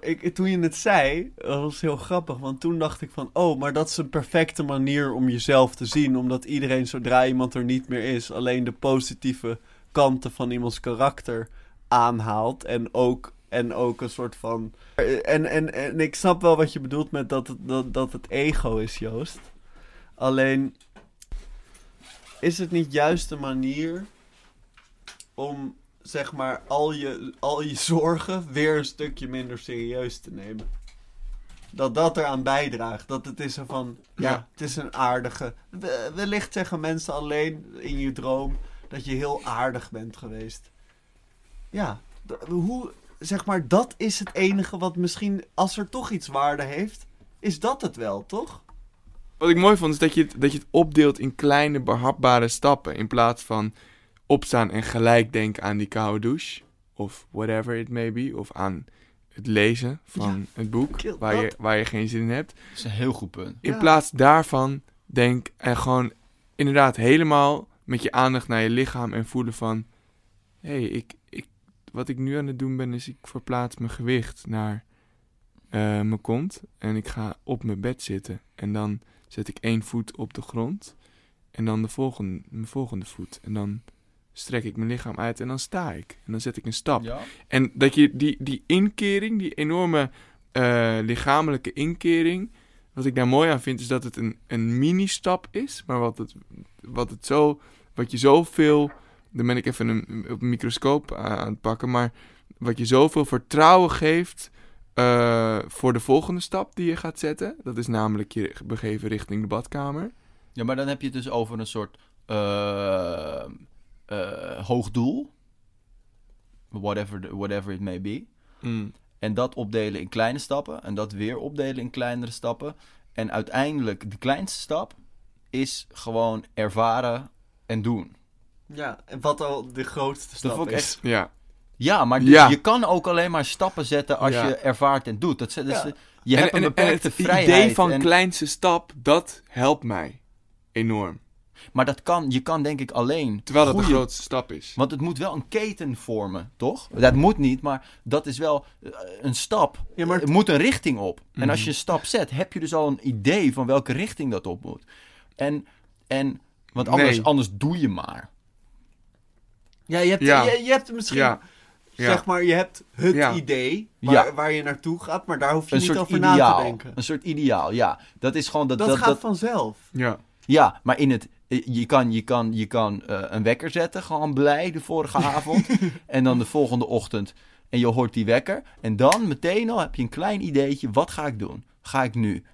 ik, toen je het zei, dat was heel grappig. Want toen dacht ik van, oh, maar dat is een perfecte manier om jezelf te zien. Omdat iedereen, zodra iemand er niet meer is, alleen de positieve kanten van iemands karakter aanhaalt. En ook, en ook een soort van... En, en, en ik snap wel wat je bedoelt met dat het, dat, dat het ego is, Joost. Alleen, is het niet juist de manier om zeg maar al je, al je zorgen weer een stukje minder serieus te nemen. Dat dat eraan bijdraagt. Dat het is er van, ja, Ja. het is een aardige. we- Wellicht zeggen mensen alleen in je droom dat je heel aardig bent geweest. Ja, hoe, zeg maar, dat is het enige wat misschien, als er toch iets waarde heeft, is dat het wel, toch? Wat ik mooi vond is dat je, het, dat je het opdeelt in kleine behapbare stappen. In plaats van opstaan en gelijk denken aan die koude douche. Of whatever it may be. Of aan het lezen van het boek waar je, waar je geen zin in hebt. Dat is een heel goed punt. In Ja. plaats daarvan denk en gewoon inderdaad helemaal met je aandacht naar je lichaam en voelen van... Hé, hey, ik, ik, wat ik nu aan het doen ben is ik verplaats mijn gewicht naar eh, mijn kont. En ik ga op mijn bed zitten. En dan zet ik één voet op de grond. En dan de volgende, mijn volgende voet. En dan strek ik mijn lichaam uit en dan sta ik. En dan zet ik een stap. Ja. En dat je die, die inkering, die enorme eh, lichamelijke inkering. Wat ik daar mooi aan vind, is dat het een, een mini-stap is. Maar wat het, wat het zo. Wat je zoveel. Dan ben ik even een, op een microscoop aan aan het pakken. Maar wat je zoveel vertrouwen geeft. eh, voor de volgende stap die je gaat zetten. Dat is namelijk je begeven richting de badkamer. ja, maar dan heb je het dus over een soort eh, eh, hoog doel. Whatever, the- whatever it may be. En dat opdelen in kleine stappen. En dat weer opdelen in kleinere stappen. En uiteindelijk, de kleinste stap is gewoon ervaren en doen. Ja, en wat al de grootste stap is. echt- Ja. Ja, maar dus Ja. je kan ook alleen maar stappen zetten als Ja. je ervaart en doet. Dat, is- dat is- Ja. je hebt een beperkte het vrijheid. idee van en- kleinste stap, dat helpt mij enorm. Maar dat kan, je kan denk ik alleen. Terwijl dat de goede- grootste stap is. Want het moet wel een keten vormen, toch? Dat moet niet, maar dat is wel eh, een stap. Ja, maar Er moet een richting op. En Mhm. als je een stap zet, heb je dus al een idee van welke richting dat op moet. En, en want anders, Nee. anders doe je maar. Ja, je hebt, Ja. Je, je hebt misschien, Ja. Ja. zeg maar, je hebt het Ja. idee waar, Ja. waar je naartoe gaat, maar daar hoef je Een niet over na te denken. Een soort ideaal, ja. Dat is gewoon dat. Dat, dat, gaat dat- vanzelf. Ja. Ja, maar in het. Je kan, je kan, je kan eh, een wekker zetten, gewoon blij de vorige avond. en dan de volgende ochtend. En je hoort die wekker. En dan meteen al heb je een klein ideetje. Wat ga ik doen? Ga ik nu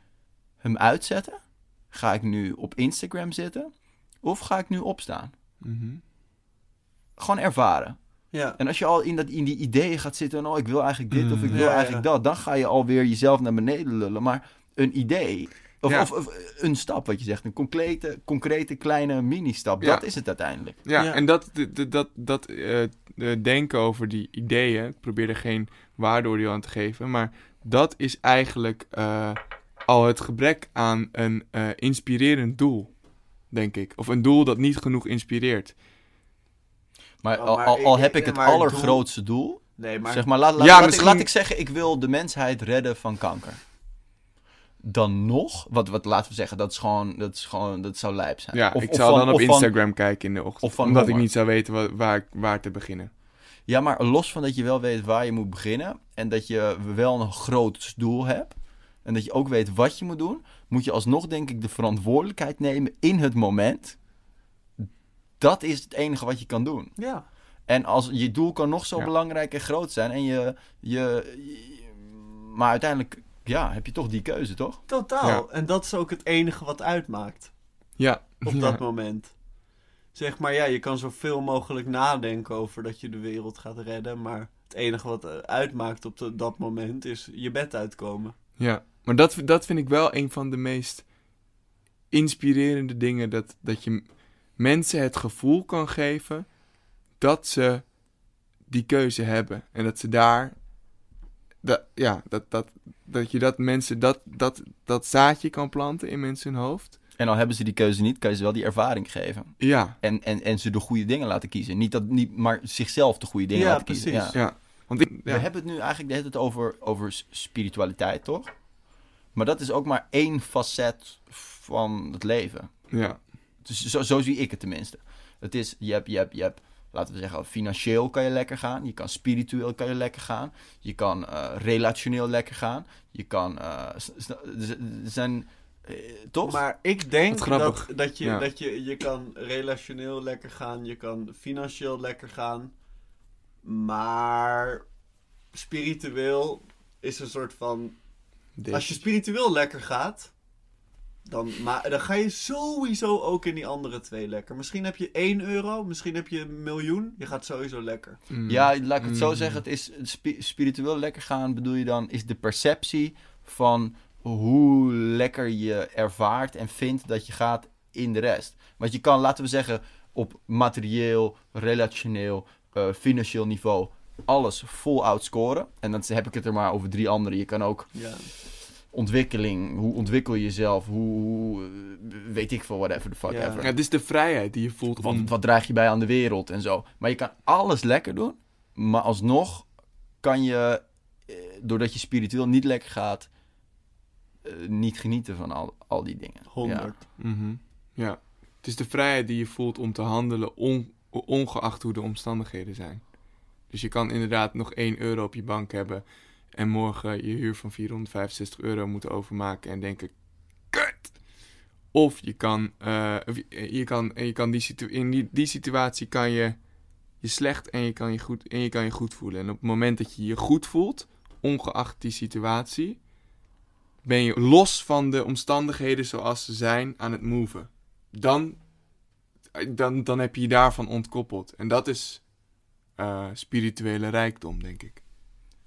hem uitzetten? Ga ik nu op Instagram zitten? Of ga ik nu opstaan? Mhm. Gewoon ervaren. Ja. En als je al in, dat, in die ideeën gaat zitten... en, oh, ik wil eigenlijk dit of ik Mm. wil Ja, eigenlijk ja. dat... dan ga je alweer jezelf naar beneden lullen. Maar een idee... Of, Ja. of, of een stap, wat je zegt. Een concrete, concrete kleine mini-stap. Ja. Dat is het uiteindelijk. Ja, Ja. en dat, dat, dat, dat, dat eh, eh, denken over die ideeën, ik probeer er geen waardeoordeel aan te geven, maar dat is eigenlijk eh, al het gebrek aan een eh, inspirerend doel, denk ik. Of een doel dat niet genoeg inspireert. Maar, Oh, al, maar al, ik- al ik- heb ik het allergrootste doel... Nee, maar... zeg maar, laat, laat, Ja, laat, ik, laat ik zeggen, ik wil de mensheid redden van kanker. Dan nog, wat, wat laten we zeggen, dat is gewoon, dat, is gewoon, dat zou lijp zijn. Ja, Of- ik zou dan op van- Instagram kijken in de ochtend, of van omdat ik niet zou weten wa- waar, waar te beginnen. Ja, maar los van dat je wel weet waar je moet beginnen en dat je wel een groot doel hebt en dat je ook weet wat je moet doen, moet je alsnog denk ik de verantwoordelijkheid nemen in het moment. Dat is het enige wat je kan doen. Ja. En als je doel kan nog zo Ja. belangrijk en groot zijn en je, je, je- maar uiteindelijk ja, heb je toch die keuze, toch? Totaal. Ja. En dat is ook het enige wat uitmaakt. Ja, op ja. dat moment. Zeg maar, ja, je kan zoveel mogelijk nadenken over dat je de wereld gaat redden. Maar het enige wat eh, uitmaakt op de- dat moment is je bed uitkomen. Ja, maar dat, dat vind ik wel een van de meest inspirerende dingen. Dat, dat je mensen het gevoel kan geven dat ze die keuze hebben. En dat ze daar. Dat, ja, dat, dat, dat je dat mensen dat, dat, dat zaadje kan planten in mensen hun hoofd. En al hebben ze die keuze niet, kan je ze wel die ervaring geven. Ja, En, en, en ze de goede dingen laten kiezen. Niet dat, niet, maar zichzelf de goede dingen Ja, laten kiezen. precies. Ja. ja. Want ik, We hebben het nu eigenlijk de hele tijd over, over spiritualiteit, toch? Maar dat is ook maar één facet van het leven. ja. Dus zo, zo zie ik het tenminste. Het is, je hebt, je hebt, je hebt, laten we zeggen, financieel kan je lekker gaan. Je kan spiritueel kan je lekker gaan. Je kan eh, relationeel lekker gaan. Je kan, eh, er zijn, toch? Maar ik denk dat, dat, je, Ja. dat je, je kan relationeel lekker gaan, je kan financieel lekker gaan. Maar spiritueel is een soort van Dit. Als je spiritueel lekker gaat, dan, maar, dan ga je sowieso ook in die andere twee lekker. Misschien heb je 1 euro, misschien heb je een miljoen. Je gaat sowieso lekker. Mm. Ja, laat ik het zo Mm. zeggen. Het is spi- spiritueel lekker gaan, bedoel je dan, is de perceptie van hoe lekker je ervaart en vindt dat je gaat in de rest. Want je kan, laten we zeggen, op materieel, relationeel, eh, financieel niveau alles vol outscoren. En dan heb ik het er maar over drie andere. Je kan ook Ja. Ontwikkeling, hoe ontwikkel je jezelf, hoe, hoe, eh, weet ik veel, whatever the fuck Ja. ever. Ja, het is de vrijheid die je voelt Wat, om... wat draag je bij aan de wereld en zo. Maar je kan alles lekker doen. Maar alsnog kan je, eh, doordat je spiritueel niet lekker gaat, eh, niet genieten van al, al die dingen. 100. Mhm. Ja. Het is de vrijheid die je voelt om te handelen on- ongeacht hoe de omstandigheden zijn. Dus je kan inderdaad nog 1 euro op je bank hebben en morgen je huur van 465 euro moeten overmaken en denken, kut! Of je kan, eh, of je, kan, je kan die situ- in die, die situatie kan je je slecht en je, kan je goed, en je kan je goed voelen. En op het moment dat je je goed voelt, ongeacht die situatie, ben je los van de omstandigheden zoals ze zijn aan het moven. Dan, dan, dan heb je je daarvan ontkoppeld. En dat is eh, spirituele rijkdom, denk ik.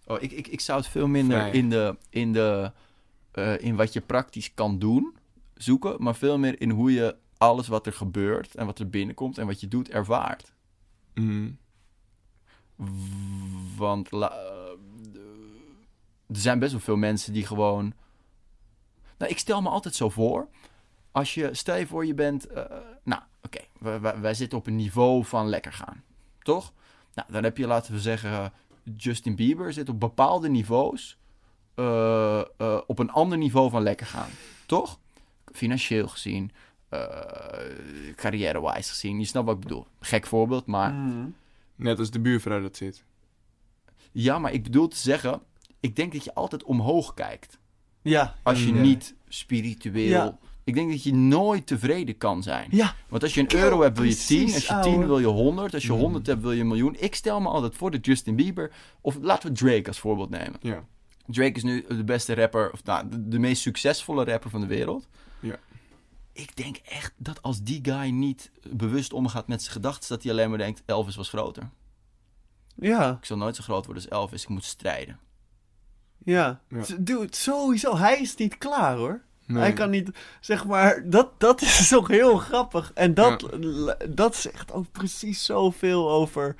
Oh, ik, ik, ik zou het veel minder in, de, in, de, eh, in wat je praktisch kan doen zoeken, maar veel meer in hoe je alles wat er gebeurt en wat er binnenkomt en wat je doet ervaart. Mhm. Want la- eh, er zijn best wel veel mensen die gewoon. Nou, ik stel me altijd zo voor. Als je, stel je voor, je bent. eh, nou, oké, wij- wij zitten op een niveau van lekker gaan. Toch? Nou, dan heb je, laten we zeggen, Justin Bieber zit op bepaalde niveaus. eh, eh, op een ander niveau van lekker gaan. Toch? Financieel gezien. eh carrière-wise gezien. Je snapt wat ik bedoel. Gek voorbeeld, maar. Mhm. Net als de buurvrouw dat zit. Ja, maar ik bedoel te zeggen, ik denk dat je altijd omhoog kijkt. Ja. Als je Mm. niet spiritueel... Ja. Ik denk dat je nooit tevreden kan zijn. Ja. Want als je een euro hebt, wil je Precies, 10. Als je 10 ouwe. wil je 100. Als je Mm. 100 hebt, wil je een miljoen. Ik stel me altijd voor dat Justin Bieber... Of laten we Drake als voorbeeld nemen. Ja. Drake is nu de beste rapper, of nou, de, de meest succesvolle rapper van de wereld. Ja. Ik denk echt dat als die guy niet bewust omgaat met zijn gedachten, dat hij alleen maar denkt: Elvis was groter. Ja, Ik zal nooit zo groot worden als Elvis, ik moet strijden. ja. Ja. Dude, sowieso, hij is niet klaar hoor. Nee. Hij kan niet, zeg maar, dat, dat is toch heel grappig. En dat, dat zegt ook precies zoveel over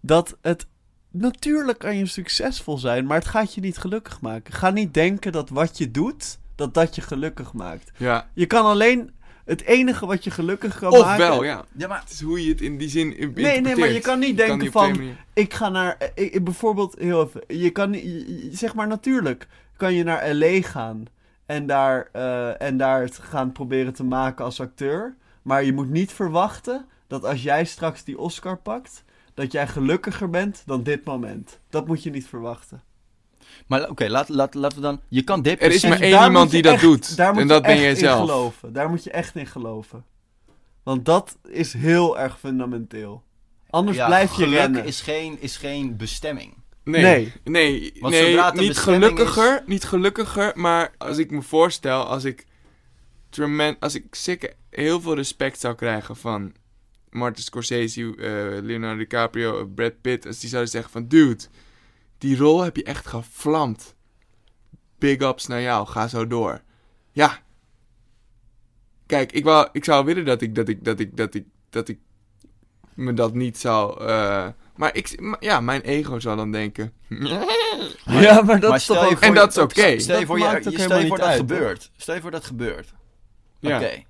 dat het... Natuurlijk kan je succesvol zijn, maar het gaat je niet gelukkig maken. Ga niet denken dat wat je doet, dat dat je gelukkig maakt. Ja. Je kan alleen... Het enige wat je gelukkig kan Of maken... wel, ja. Ja, maar Het is hoe je het in die zin in- Nee, nee, maar je kan niet denken van... Ik ga naar... Ik, bijvoorbeeld, heel even... Je kan je- Zeg maar natuurlijk kan je naar L.A. gaan... En daar, eh, en daar het gaan proberen te maken als acteur. Maar je moet niet verwachten dat als jij straks die Oscar pakt... Dat jij gelukkiger bent dan dit moment. Dat moet je niet verwachten. Maar oké, laat, laat, laten we dan... Je kan Er is maar één iemand je die dat echt- doet. Daar moet En je dat ben echt jij in zelf. geloven. Daar moet je echt in geloven. Want dat is heel erg fundamenteel. Anders Ja, blijf je geluk rennen. Is geen, is geen bestemming. Nee, Nee. nee, Want nee, zodra het een niet gelukkiger, niet gelukkiger, maar als ik me voorstel, als ik, tremen- als ik zeker heel veel respect zou krijgen van Martin Scorsese, eh, Leonardo DiCaprio, Brad Pitt, als die zouden zeggen van, dude, die rol heb je echt gevlamd. Big ups naar jou, ga zo door. Ja. Kijk, ik, wou, ik zou willen dat ik, dat ik, dat ik, dat ik, dat ik me dat niet zou... eh, maar ik, maar ja, mijn ego zou dan denken... Ja, maar dat Maar is toch ook... En dat is oké. Stel je Dat voor, je, ook je- stel je voor dat uit, gebeurt. Stel je voor dat gebeurt. Ja. Oké.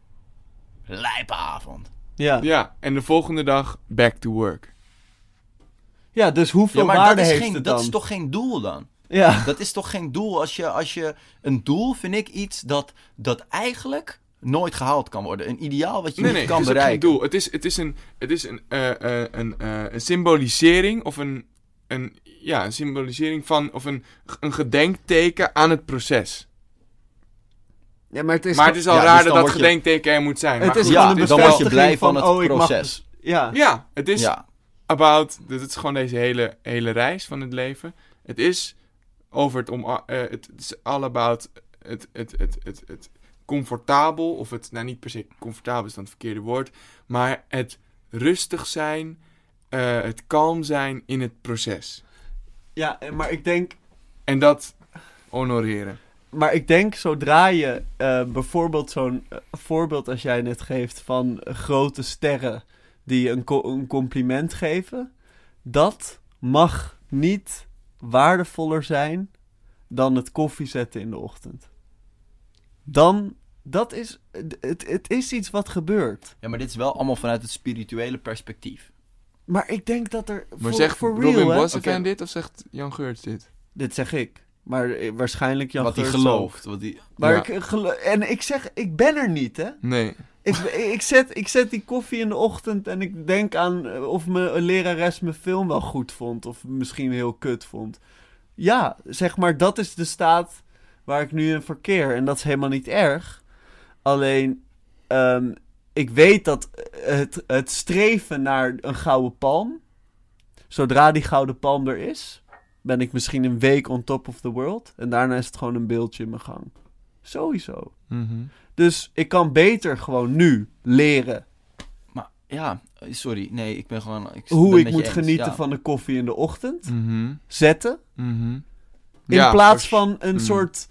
Lijpe avond. Ja. Ja, en de volgende dag back to work. ja, dus hoeveel Ja, maar waarde dat, is, heeft geen, het dat dan? is toch geen doel dan? Ja. Dat is toch geen doel als je, als je... Een doel vind ik iets dat, dat eigenlijk nooit gehaald kan worden. Een ideaal wat je Nee, niet nee, kan het bereiken. doel. Het is, het is een, het is een, eh, eh, een, eh, een symbolisering of een, een, ja, een symbolisering van, of een, een gedenkteken aan het proces. ja, maar het is, maar het is al ja, raar dus dat dat gedenkteken er moet zijn. het maar is goed, ja, gewoon een het dan word je blij van het oh, mag proces. ja. Ja, het is Ja. about, dit is gewoon deze hele, hele reis van het leven. Het is over het om, eh, het, het is all about het, het, het, het, het comfortabel, of het, nou niet per se comfortabel is dan het verkeerde woord, maar het rustig zijn, eh, het kalm zijn in het proces. ja, en- maar ik denk... En dat honoreren. Maar ik denk, zodra je eh, bijvoorbeeld zo'n eh, voorbeeld als jij net geeft van eh, grote sterren die een, co- een compliment geven, dat mag niet waardevoller zijn dan het koffie zetten in de ochtend. Dan, dat is, het, het is iets wat gebeurt. Ja, maar dit is wel allemaal vanuit het spirituele perspectief. Maar ik denk dat er, Maar voor, zegt voor Robin real, Oké. dit of zegt Jan Geurts dit? Dit zeg ik. Maar eh, waarschijnlijk Jan wat hij Geurts ook. gelooft. Wat die... Maar Ja. ik, eh, gelo- en ik zeg, ik ben er niet, hè? Nee. Ik, ik, zet, ik zet die koffie in de ochtend en ik denk aan eh, of mijn lerares mijn film wel goed vond. Of misschien heel kut vond. Ja, zeg maar, dat is de staat waar ik nu in verkeer. En dat is helemaal niet erg. Alleen, ehm, ik weet dat het, het streven naar een gouden palm. Zodra die gouden palm er is, ben ik misschien een week on top of the world. En daarna is het gewoon een beeldje in mijn gang. Sowieso. Mhm. Dus ik kan beter gewoon nu leren Maar ja, sorry. Nee, ik ben gewoon... Ik hoe ben ik moet genieten ja. van de koffie in de ochtend. Mhm. Zetten. Mhm. In Ja, plaats van een soort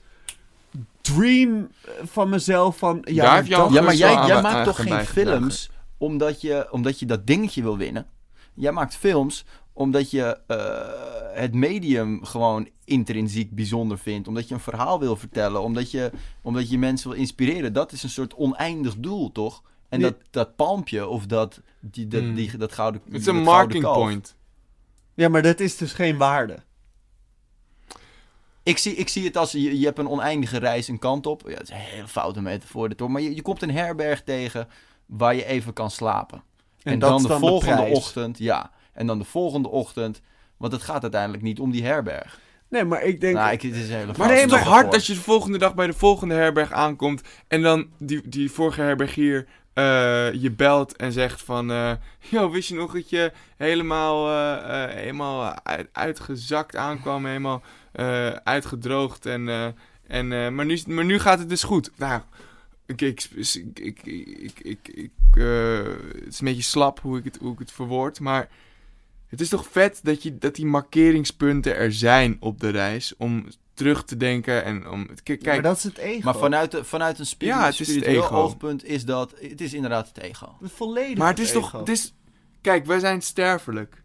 dream eh, van mezelf van... Ja, Daar Ja, maar jij, jij maakt toch geen films omdat je, omdat je dat dingetje wil winnen. Jij maakt films omdat je eh, het medium gewoon intrinsiek bijzonder vindt. Omdat je een verhaal wil vertellen. Omdat je, omdat je mensen wil inspireren. Dat is een soort oneindig doel, toch? En dat, dat palmpje of dat, die, dat, Hmm. die, dat gouden Het is een kalf. point. Ja, maar dat is dus geen waarde. Ik zie, ik zie het als, je, je hebt een oneindige reis een kant op. Ja, dat is een hele foute metafoor dit hoor. Maar je, je komt een herberg tegen waar je even kan slapen. En, dat dan de dan de volgende ochtend, ja. En dan de volgende ochtend, want het gaat uiteindelijk niet om die herberg. Nee, maar ik denk... Nou, ik, het is hele Maar is toch hard als je de volgende dag bij de volgende herberg aankomt en dan die, die vorige herbergier eh, je belt en zegt van... eh yo, wist je nog dat je helemaal, eh, eh, helemaal uit- uitgezakt aankwam, helemaal eh, uitgedroogd en... eh, en eh, maar, nu, maar nu gaat het dus goed. Nou, ik, ik, ik, ik, ik, ik, ik, eh, het is een beetje slap hoe ik het, hoe ik het verwoord, maar... Het is toch vet dat, je, dat die markeringspunten er zijn op de reis om terug te denken en om... Kijk, maar dat is het ego. Maar vanuit, de, vanuit een spiri- Ja, het is het spiritueel ego. oogpunt is dat... Het is inderdaad het ego. Volledig maar het is ego. toch... Het is, kijk, wij zijn sterfelijk.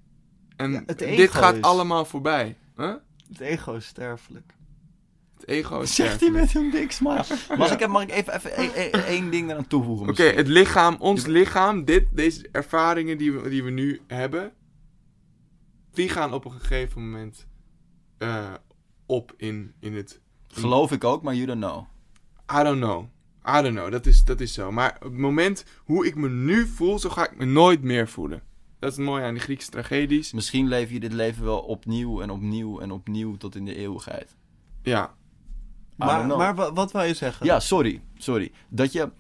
En Ja, het dit gaat is- allemaal voorbij. Huh? Het ego is sterfelijk. Het ego is Zegt hij sterfelijk. met een dik smile. Mag ik, mag ik even, even één- één- één ding eraan toevoegen? Oké, misschien? het lichaam, ons lichaam, dit, deze ervaringen die we, die we nu hebben, die gaan op een gegeven moment eh, op in, in het Geloof ik ook, maar you don't know. I don't know. I don't know. Dat is, dat is zo. Maar op het moment hoe ik me nu voel, zo ga ik me nooit meer voelen. Dat is het mooie aan die Griekse tragedies. Misschien leef je dit leven wel opnieuw en opnieuw en opnieuw tot in de eeuwigheid. Ja. Maar, maar wa- wat wou je zeggen? Ja, sorry. Sorry. Dat je...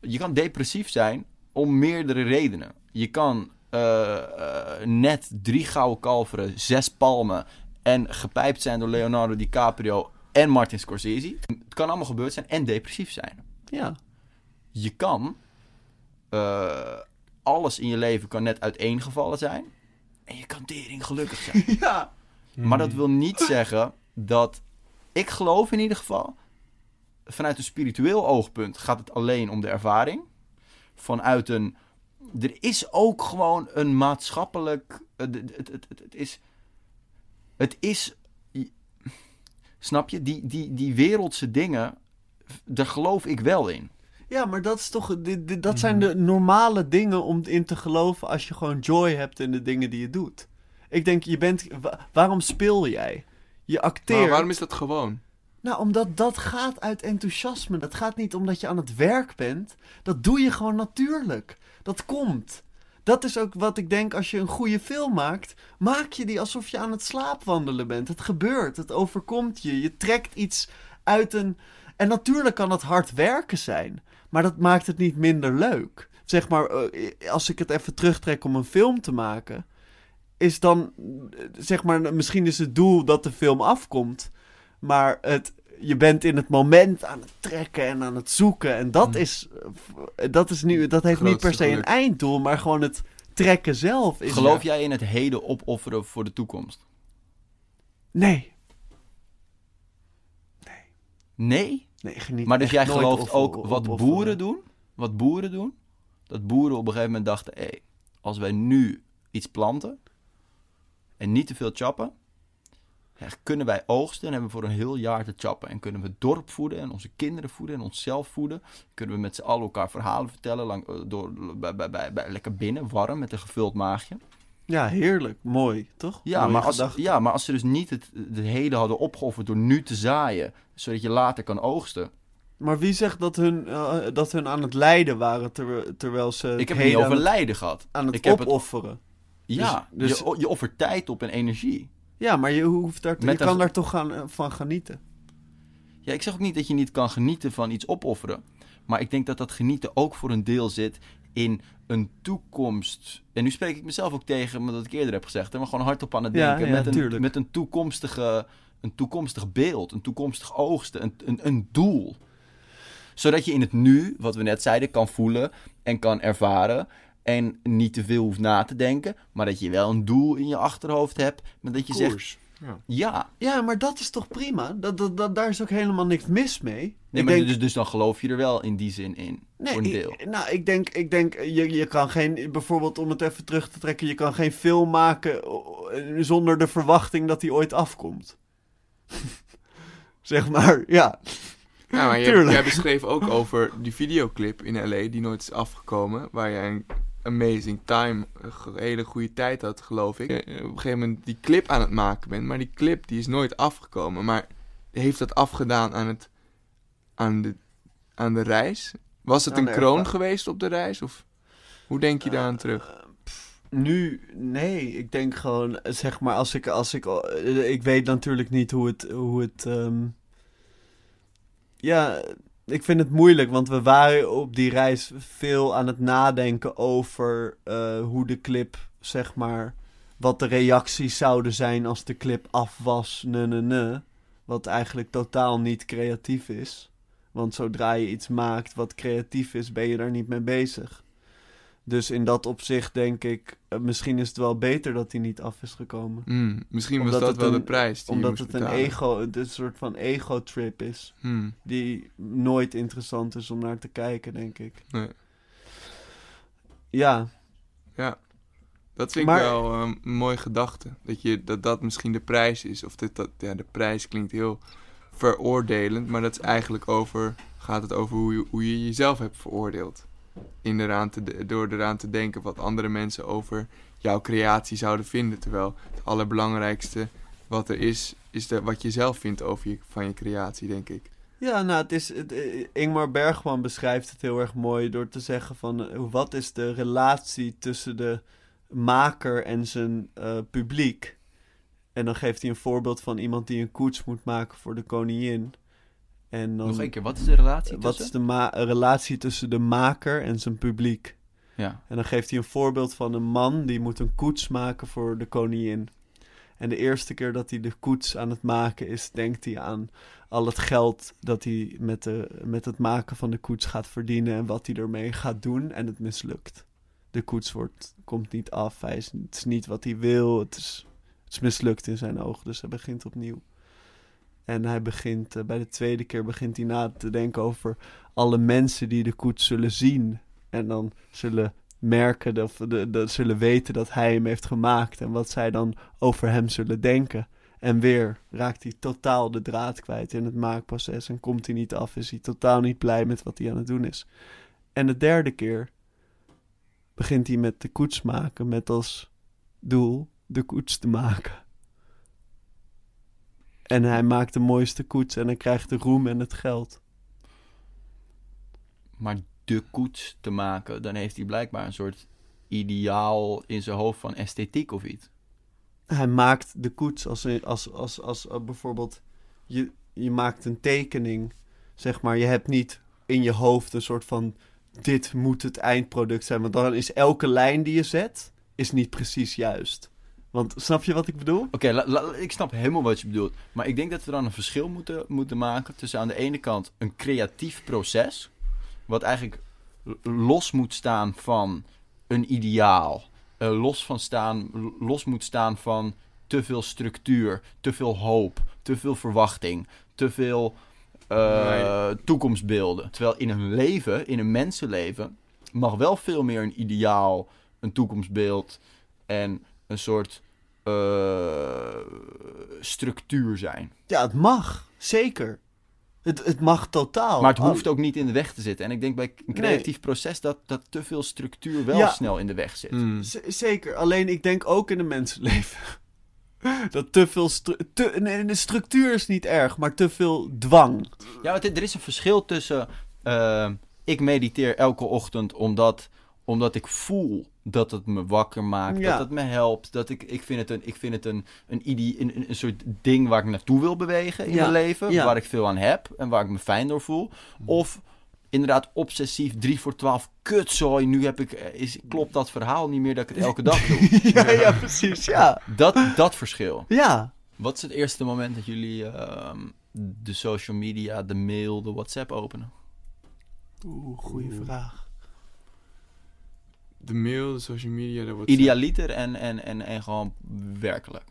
Je kan depressief zijn om meerdere redenen. Je kan eh, eh, net drie gouden kalveren, zes palmen... en gepijpt zijn door Leonardo DiCaprio en Martin Scorsese. Het kan allemaal gebeurd zijn en depressief zijn. Ja. Je kan... eh, alles in je leven kan net uiteengevallen zijn... en je kan tering gelukkig zijn. ja. Maar dat wil niet zeggen dat ik geloof in ieder geval. Vanuit een spiritueel oogpunt gaat het alleen om de ervaring. Vanuit een. Er is ook gewoon een maatschappelijk. Het, het, het, het, het is. Het is. Snap je? Die, die, die wereldse dingen. Daar geloof ik wel in. Ja, maar dat is toch. dit- Dat zijn de normale dingen om in te geloven als je gewoon joy hebt in de dingen die je doet. Ik denk, je bent. wa- waarom speel jij? Je acteert. Maar waarom is dat gewoon? Nou, omdat dat gaat uit enthousiasme. Dat gaat niet omdat je aan het werk bent. Dat doe je gewoon natuurlijk. Dat komt. Dat is ook wat ik denk als je een goede film maakt. Maak je die alsof je aan het slaapwandelen bent. Het gebeurt. Het overkomt je. Je trekt iets uit een. En natuurlijk kan het hard werken zijn. Maar dat maakt het niet minder leuk. Zeg maar, eh, als ik het even terugtrek om een film te maken. Is dan, eh, zeg maar, misschien is het doel dat de film afkomt. Maar het, je bent in het moment aan het trekken en aan het zoeken. En dat is, eh, dat is nu, dat heeft niet per se een einddoel, maar gewoon het trekken zelf. Is Geloof jij in het heden opofferen voor de toekomst? Nee. Nee? Nee, geniet Maar dus jij gelooft ook wat boeren doen? Wat boeren doen? Dat boeren op een gegeven moment dachten: hé, als wij nu iets planten en niet te veel chappen, ja, kunnen wij oogsten en hebben we voor een heel jaar te chappen. En kunnen we het dorp voeden en onze kinderen voeden en onszelf voeden. Kunnen we met z'n allen elkaar verhalen vertellen, lang, eh, door, bij, bij, bij, bij- lekker binnen, warm, met een gevuld maagje. Ja, heerlijk. Mooi, toch? Ja, Mooie maar als, gedachte. ja, maar als ze dus niet het, het heden hadden opgeofferd door nu te zaaien, zodat je later kan oogsten. Maar wie zegt dat hun, eh, dat hun aan het lijden waren ter- terwijl ze Ik heb het niet over lijden gehad. aan het ik heb het opofferen? Ja, Dus- dus- je, je offert tijd op en energie. Ja, maar je, hoeft daar, je een- kan daar toch gaan, eh, van genieten. Ja, ik zeg ook niet dat je niet kan genieten van iets opofferen. Maar ik denk dat dat genieten ook voor een deel zit in een toekomst. En nu spreek ik mezelf ook tegen, omdat ik eerder heb gezegd. hè, Maar gewoon hardop aan het denken. ja, met, een, met een, toekomstige, een toekomstig beeld, een toekomstig oogsten, een, een, een doel. Zodat je in het nu, wat we net zeiden, kan voelen en kan ervaren. En niet te veel hoeft na te denken. Maar dat je wel een doel in je achterhoofd hebt. Maar dat je zegt. Ja. ja, Ja, maar dat is toch prima? Dat, dat, dat, daar is ook helemaal niks mis mee. Nee, Ik maar denk- dus, dus dan geloof je er wel in die zin in. Nee, voor een ik- deel. nou, ik denk, ik denk je, je kan geen, bijvoorbeeld om het even terug te trekken, je kan geen film maken zonder de verwachting dat die ooit afkomt. zeg maar, ja. Ja, maar jij, Tuurlijk. jij beschreef ook over die videoclip in L.A. die nooit is afgekomen. Waar jij een amazing time, een hele goede tijd had, geloof ik. Op een gegeven moment die clip aan het maken bent. Maar die clip die is nooit afgekomen. Maar heeft dat afgedaan aan, het, aan, de, aan de reis? Was het een kroon geweest op de reis? Of hoe denk je daaraan terug? Eh, pff, Nu, nee. Ik denk gewoon, zeg maar, als ik, als ik, eh, ik weet natuurlijk niet hoe het, hoe het, ehm, ja, ik vind het moeilijk, want we waren op die reis veel aan het nadenken over eh, hoe de clip, zeg maar, wat de reacties zouden zijn als de clip af was, ne, ne, ne. Wat eigenlijk totaal niet creatief is. Want zodra je iets maakt wat creatief is, ben je daar niet mee bezig. Dus in dat opzicht denk ik, eh, misschien is het wel beter dat hij niet af is gekomen. Hmm, misschien Omdat was dat wel een- de prijs die Omdat het een ego, een soort van ego-trip is. Hmm, Die nooit interessant is om naar te kijken, denk ik. nee. Ja, Ja, dat vind Maar- ik wel ehm, een mooie gedachte. Dat, je, dat dat misschien de prijs is. Of dit, dat, ja, de prijs klinkt heel veroordelend. Maar dat is eigenlijk over, gaat het over hoe je, hoe je jezelf hebt veroordeeld. In te, door eraan te denken wat andere mensen over jouw creatie zouden vinden. Terwijl het allerbelangrijkste wat er is, is de, wat je zelf vindt over je, van je creatie, denk ik. Ja, nou, het is, eh, Ingmar Bergman beschrijft het heel erg mooi door te zeggen van... eh, wat is de relatie tussen de maker en zijn eh, publiek? En dan geeft hij een voorbeeld van iemand die een koets moet maken voor de koningin. En dan, Nog één keer, wat is de relatie Wat tussen? is de ma- relatie tussen de maker en zijn publiek? Ja. En dan geeft hij een voorbeeld van een man die moet een koets maken voor de koningin. En de eerste keer dat hij de koets aan het maken is, denkt hij aan al het geld dat hij met, de, met het maken van de koets gaat verdienen en wat hij ermee gaat doen. En het mislukt. De koets wordt, komt niet af. Hij is, het is niet wat hij wil. Het is, het is mislukt in zijn ogen. Dus hij begint opnieuw. En hij begint, eh, bij de tweede keer begint hij na te denken over alle mensen die de koets zullen zien. En dan zullen merken, dat, de, zullen weten dat hij hem heeft gemaakt. En wat zij dan over hem zullen denken. En weer raakt hij totaal de draad kwijt in het maakproces. En komt hij niet af, is hij totaal niet blij met wat hij aan het doen is. En de derde keer begint hij met de koets maken. Met als doel de koets te maken. En hij maakt de mooiste koets en hij krijgt de roem en het geld. Maar de koets te maken, dan heeft hij blijkbaar een soort ideaal in zijn hoofd van esthetiek of iets. Hij maakt de koets als, als, als, als, als eh, bijvoorbeeld je, je maakt een tekening, zeg maar. Je hebt niet in je hoofd een soort van dit moet het eindproduct zijn. Want dan is elke lijn die je zet, is niet precies juist. Want snap je wat ik bedoel? Oké, ik snap helemaal wat je bedoelt. Maar ik denk dat we dan een verschil moeten, moeten maken tussen aan de ene kant een creatief proces, wat eigenlijk los moet staan van een ideaal, eh, los, van staan, los moet staan van te veel structuur, te veel hoop, te veel verwachting, te veel eh, toekomstbeelden. Terwijl in een leven, in een mensenleven, mag wel veel meer een ideaal, een toekomstbeeld en een soort eh, structuur zijn. Ja, het mag. Zeker. Het, het mag totaal. Maar het hoeft ook niet in de weg te zitten. En ik denk bij een creatief proces dat, dat te veel structuur wel Ja. snel in de weg zit. Hmm. Zeker. Alleen ik denk ook in een mensenleven. dat te veel... stru- te, nee, de structuur is niet erg, maar te veel dwang. Ja, het- er is een verschil tussen... eh, ik mediteer elke ochtend omdat, omdat ik voel dat het me wakker maakt. Ja. Dat het me helpt. Dat ik, ik vind het, een, ik vind het een, een, idee, een, een- een soort ding waar ik naartoe wil bewegen in Ja, mijn leven. ja. Waar ik veel aan heb en waar ik me fijn door voel. Of inderdaad obsessief 3 voor 12 kutzooi. Nu heb ik, eh, is, klopt dat verhaal niet meer dat ik het elke dag doe. ja, ja, precies. Ja. Dat, dat verschil. Ja. Wat is het eerste moment dat jullie ehm, de social media, de mail, de WhatsApp openen? Oeh, goede vraag. De mail, de social media, de WhatsApp. Idealiter en, en, en, en gewoon werkelijk.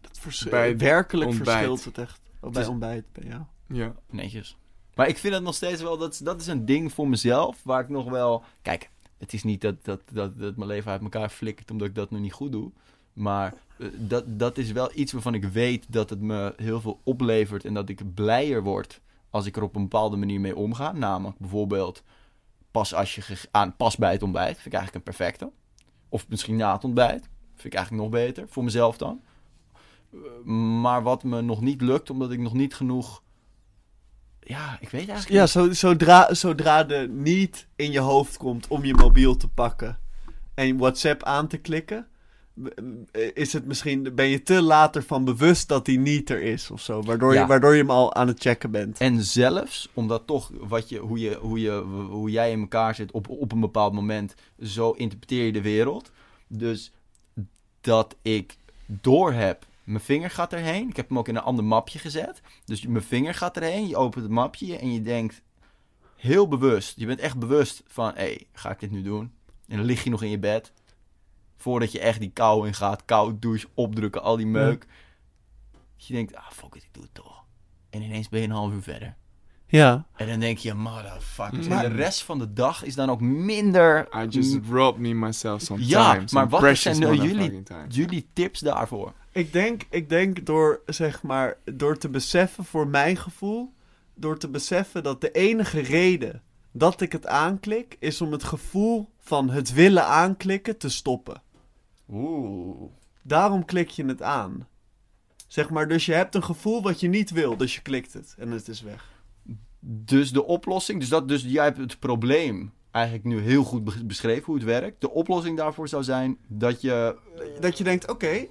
Dat Bij werkelijk ontbijt. verschilt het echt. Bij is- ontbijt, ja. Ja. Netjes. Maar ik vind het nog steeds wel, dat, is- dat is een ding voor mezelf, waar ik nog wel... Kijk, het is niet dat, dat, dat, dat mijn leven uit elkaar flikkert omdat ik dat nog niet goed doe. Maar eh, dat, dat is wel iets waarvan ik weet dat het me heel veel oplevert en dat ik blijer word als ik er op een bepaalde manier mee omga. Namelijk bijvoorbeeld pas, als je aan, pas bij het ontbijt, vind ik eigenlijk een perfecte. Of misschien na het ontbijt, vind ik eigenlijk nog beter, voor mezelf dan. Eh, Maar wat me nog niet lukt, omdat ik nog niet genoeg... Ja, ik weet eigenlijk Ja, niet. zo, zodra, zodra de niet in je hoofd komt om je mobiel te pakken. en WhatsApp aan te klikken, is het misschien, ben je te later van bewust dat die niet er is of zo, waardoor, Ja. je, waardoor je hem al aan het checken bent. En zelfs, omdat toch wat je, hoe, je, hoe, je, hoe jij in elkaar zit op, op een bepaald moment, zo interpreteer je de wereld. Dus dat ik door heb, mijn vinger gaat erheen. Ik heb hem ook in een ander mapje gezet. Dus mijn vinger gaat erheen, je opent het mapje en je denkt heel bewust. Je bent echt bewust van, hé, hey, ga ik dit nu doen? En dan lig je nog in je bed. Voordat je echt die kou in gaat, koud douche, opdrukken, al die meuk. Dat je denkt, ah fuck it, ik doe het toch. En ineens ben je een half uur verder. Ja, En dan denk je, motherfuckers. Maar- En de rest van de dag is dan ook minder... I just robbed me myself some Ja, maar wat zijn nou jullie-. Jullie tips daarvoor? ik denk, ik denk door, zeg maar, door te beseffen, voor mijn gevoel, door te beseffen dat de enige reden dat ik het aanklik, is om het gevoel van het willen aanklikken te stoppen. Oeh. Daarom klik je het aan. Zeg maar, dus je hebt een gevoel wat je niet wil, dus je klikt het en het is weg. Dus de oplossing, dus, dat, dus jij hebt het probleem eigenlijk nu heel goed be- beschreven hoe het werkt. De oplossing daarvoor zou zijn dat je... Dat je denkt, oké,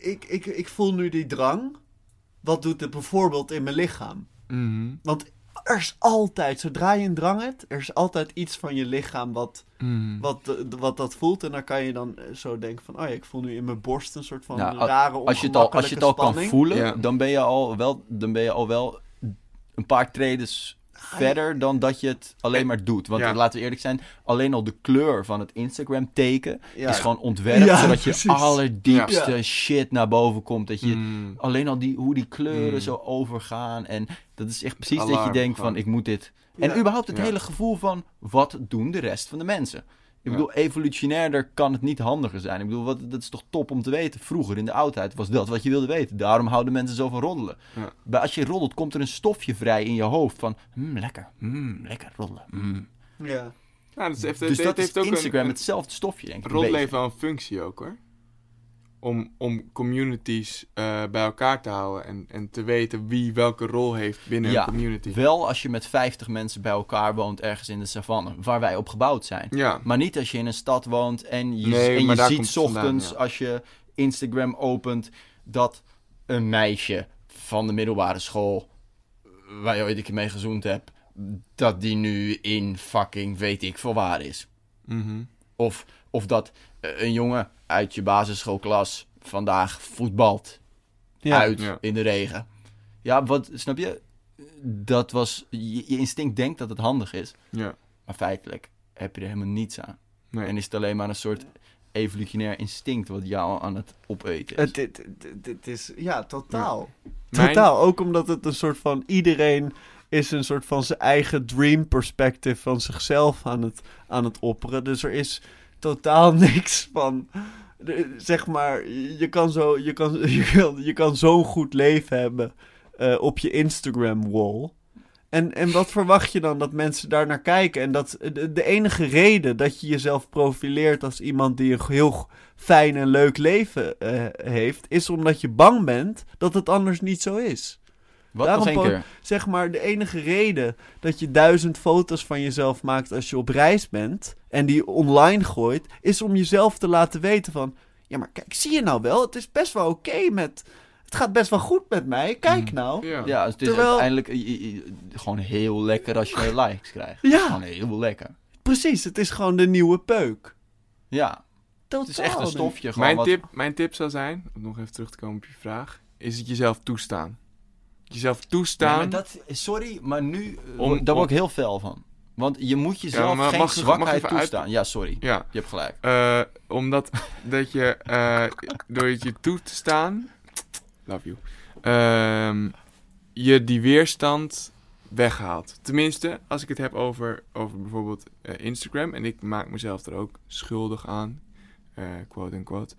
ik, ik, ik voel nu die drang. Wat doet het bijvoorbeeld in mijn lichaam? Mhm, Want er is altijd, zodra je een drang hebt, er is altijd iets van je lichaam wat, mhm. wat, eh, wat dat voelt. En dan kan je dan eh, zo denken van, oh ja, ik voel nu in mijn borst een soort van Nou, a- rare Als je het al, als je het al kan voelen, Ja. dan, ben je al wel, dan ben je al wel een paar tredes verder dan dat je het alleen maar doet. Want Ja. laten we eerlijk zijn, alleen al de kleur van het Instagram teken Ja. is gewoon ontwerpt Ja, zodat je allerdiepste shit naar boven komt. Dat je Mm. alleen al die, hoe die kleuren Mm. zo overgaan. En dat is echt precies dat je denkt van ik moet dit. En überhaupt het hele gevoel van wat doen de rest van de mensen. Ik Ja. bedoel, evolutionairder kan het niet handiger zijn. Ik bedoel, wat, dat is toch top om te weten. Vroeger in de oudheid was dat wat je wilde weten. Daarom houden mensen zo van roddelen. Ja. Maar als je roddelt, komt er een stofje vrij in je hoofd van... Hmm, lekker, hmm, lekker roddelen. hmm." Ja. Ja, dat heeft, Dus dat heeft ook Instagram een, hetzelfde stofje, denk ik. Roddelen heeft wel een functie ook hoor. Om, om communities eh, bij elkaar te houden en, en te weten wie welke rol heeft binnen Ja, een community. Wel als je met 50 mensen bij elkaar woont ergens in de savanne, waar wij op gebouwd zijn. Ja, Maar niet als je in een stad woont en je, Nee, en je ziet vandaan, ochtends ja. als je Instagram opent dat een meisje van de middelbare school, waar je ooit een keer mee gezoend hebt, dat die nu in fucking weet ik veel waar is. mhm. Of, of dat eh, een jongen uit je basisschoolklas vandaag voetbalt Ja. uit Ja. in de regen. Ja, wat, snap je? Dat was, je, je instinct denkt dat het handig is, ja. maar feitelijk heb je er helemaal niets aan. Nee. En is het alleen maar een soort evolutionair instinct wat jou aan het opeten is. Het, het, het, het is, ja, totaal. Totaal, ook omdat het een soort van iedereen is een soort van zijn eigen dream perspective van zichzelf aan het, aan het opperen. Dus er is totaal niks van, zeg maar, je kan zo, je kan, je kan, je kan zo'n goed leven hebben eh, op je Instagram wall. En, en wat verwacht je dan dat mensen daar naar kijken? En dat de, de enige reden dat je jezelf profileert als iemand die een heel fijn en leuk leven eh, heeft, is omdat je bang bent dat het anders niet zo is. wat daarom één po- keer? Zeg maar, de enige reden dat je duizend foto's van jezelf maakt als je op reis bent en die online gooit, is om jezelf te laten weten van, ja maar kijk, zie je nou wel, het is best wel oké met, het gaat best wel goed met mij, kijk nou. Ja. Ja, het is Terwijl- uiteindelijk gewoon heel lekker als je likes krijgt. Ja. Gewoon heel lekker. Precies, het is gewoon de nieuwe peuk. Ja, Totaal het is echt een stofje. Gewoon Mijn wat- tip, mijn tip zou zijn, om nog even terug te komen op je vraag, is het jezelf toestaan. Jezelf Nee, toestaan. maar dat, sorry, maar nu, eh, Om- daar word ik heel fel van. Want je moet jezelf maar geen mag mag zwakheid uit- toestaan. Ja, sorry. Ja, Je hebt gelijk. eh, omdat dat je eh, door het je toe te staan, love you, ehm, je die weerstand weghaalt. Tenminste, als ik het heb over, over bijvoorbeeld eh, Instagram, en ik maak mezelf er ook schuldig aan, eh, quote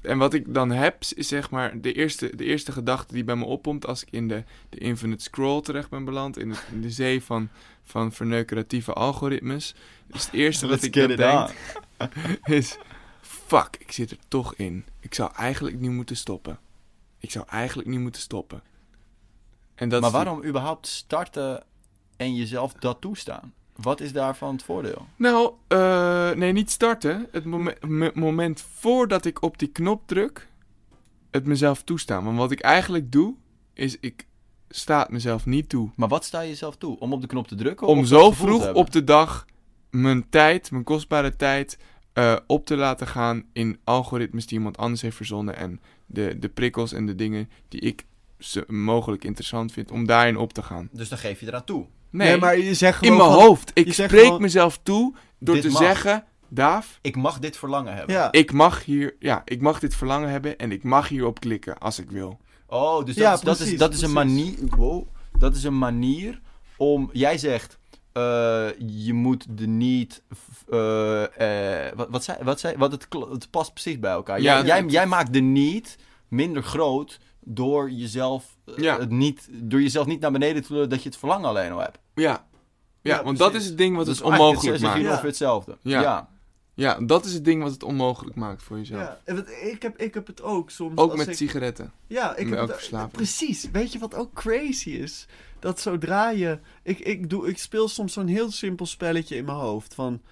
en wat ik dan heb, is zeg maar de eerste, de eerste gedachte die bij me opkomt als ik in de, de infinite scroll terecht ben beland, in, het, in de zee van, van verneukeratieve algoritmes. Is het eerste wat ik dan denk, is... Fuck, ik zit er toch in. Ik zou eigenlijk niet moeten stoppen. Ik zou eigenlijk niet moeten stoppen. En dat maar waarom überhaupt starten en jezelf dat toestaan? Wat is daarvan het voordeel? Nou, eh, nee, niet starten. Het momen- me- moment voordat ik op die knop druk, het mezelf toestaan. Want wat ik eigenlijk doe, is ik sta het mezelf niet toe. Maar wat sta je jezelf toe? Om op de knop te drukken? Om zo vroeg op de dag mijn tijd, mijn kostbare tijd, eh, op te laten gaan in algoritmes die iemand anders heeft verzonnen. En de, de prikkels en de dingen die ik mogelijk interessant vind, om daarin op te gaan. Dus dan geef je eraan toe. Nee, maar je zegt in mijn van- hoofd. Ik spreek gewoon- mezelf toe door te mag. zeggen, Daaf, Ik mag dit verlangen hebben. Ja. ik mag hier, ja, ik mag dit verlangen hebben en ik mag hierop klikken als ik wil. Oh, dus dat, Ja, is, dat, is, dat is een manier. Wow, dat is een manier om. Jij zegt. eh, je moet de niet. eh, eh, wat, wat zei, wat zei, wat het, het past precies bij elkaar. Ja, jij, jij, maakt de niet minder groot door jezelf, Ja. het niet, door jezelf niet naar beneden te lullen dat je het verlangen alleen al hebt. Ja, ja, Ja, want dat is het ding wat Dus het onmogelijk je maakt. Ja. ongeveer hetzelfde. Ja. ja. Ja, dat is het ding wat het onmogelijk maakt voor jezelf. Ja, en ik, heb, ik heb het ook soms. Ook als met ik, sigaretten. Ja, ik heb het, precies. Weet je wat ook crazy is? Dat zodra je... Ik, ik, doe, ik speel soms zo'n heel simpel spelletje in mijn hoofd. Van,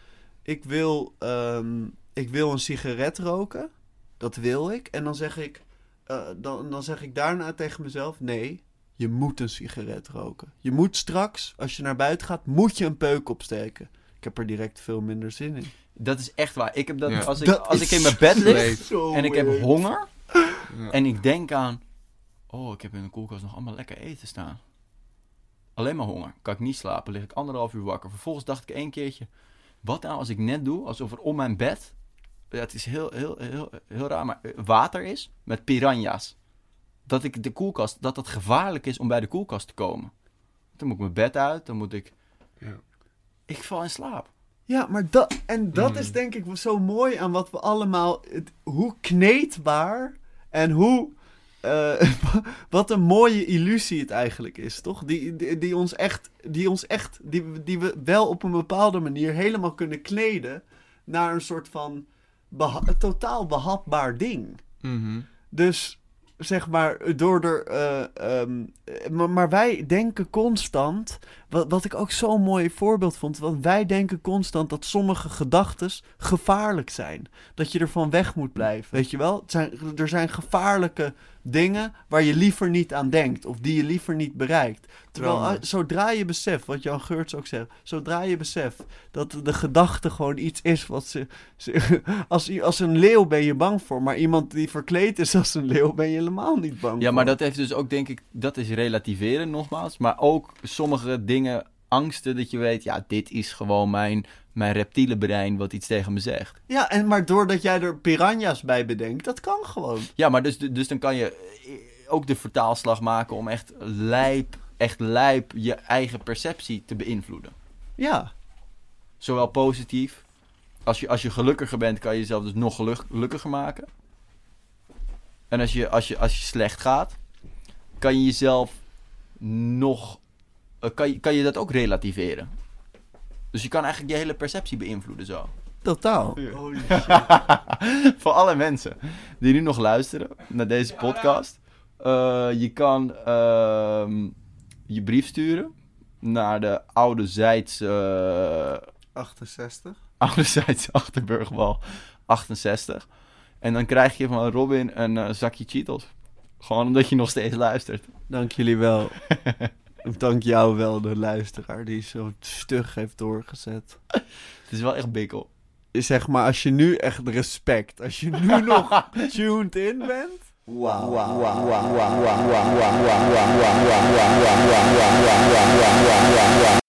ik wil, ehm, ik wil een sigaret roken. Dat wil ik. En dan zeg ik, eh, dan, dan zeg ik daarna tegen mezelf... Nee, je moet een sigaret roken. Je moet straks, als je naar buiten gaat, moet je een peuk opsteken. Ik heb er direct veel minder zin in. Dat is echt waar. Ik heb dat, Ja. als ik, Dat als ik in mijn bed lig en ik heb honger Ja. en ik denk aan, oh, ik heb in de koelkast nog allemaal lekker eten staan. Alleen maar honger. Kan ik niet slapen, lig ik anderhalf uur wakker. Vervolgens dacht ik één keertje, wat nou als ik net doe alsof er om mijn bed, ja, het is heel, heel, heel, heel raar, maar eh, water is met piranha's. Dat ik de koelkast, dat het gevaarlijk is om bij de koelkast te komen. Dan moet ik mijn bed uit, dan moet ik, Ja. ik val in slaap. Ja, maar dat, en dat Mm. is denk ik zo mooi aan wat we allemaal, het- hoe kneedbaar en hoe, eh, wat een mooie illusie het eigenlijk is, toch? Die, die, die ons echt, die ons echt, die, die we wel op een bepaalde manier helemaal kunnen kneden naar een soort van beha- totaal behapbaar ding. Mhm. Dus zeg maar, door er. eh, ehm, eh, maar, maar wij denken constant. Wat, wat ik ook zo'n mooi voorbeeld vond. Want wij denken constant dat sommige gedachten gevaarlijk zijn. Dat je ervan weg moet blijven. Weet je wel? Het zijn, er zijn gevaarlijke dingen waar je liever niet aan denkt. Of die je liever niet bereikt. Terwijl zodra je beseft, wat Jan Geurts ook zegt. Zodra je beseft dat de gedachte gewoon iets is wat ze. ze- als, als een leeuw ben je bang voor. Maar iemand die verkleed is als een leeuw ben je helemaal niet bang Ja, voor. maar dat heeft dus ook, denk ik, dat is relativeren nogmaals. Maar ook sommige dingen, angsten, dat je weet, ja, dit is gewoon mijn, mijn reptiele brein wat iets tegen me zegt. Ja, en maar doordat jij er piranha's bij bedenkt, dat kan gewoon. Ja, maar dus, dus dan kan je eh, ook de vertaalslag maken om echt lijp, echt lijp je eigen perceptie te beïnvloeden. Ja. Zowel positief, als je, als je gelukkiger bent, kan je jezelf dus nog geluk- gelukkiger maken. En als je, als, je, als je slecht gaat, kan je jezelf nog. eh, kan, je, kan je dat ook relativeren. Dus je kan eigenlijk je hele perceptie beïnvloeden zo. Totaal. Voor alle mensen die nu nog luisteren naar deze podcast. eh, je kan ehm, je brief sturen naar de oude Zijds, eh, 68. oude Zijds Achterburgwal 68. En dan krijg je van Robin een eh, zakje Cheetos. Gewoon omdat je nog steeds luistert. Dank jullie wel. Dank jou wel, de luisteraar, die zo stug heeft doorgezet. Het is wel echt bikkel. Zeg maar, als je nu echt respect, als je nu nog tuned in bent. Wauw. Wauw. Wauw. Wauw. Wauw. Wauw. Wauw. Wauw. Wauw. Wauw. Wauw. Wauw. Wauw. Wauw. Wauw. Wauw. Wauw. Wauw. Wauw.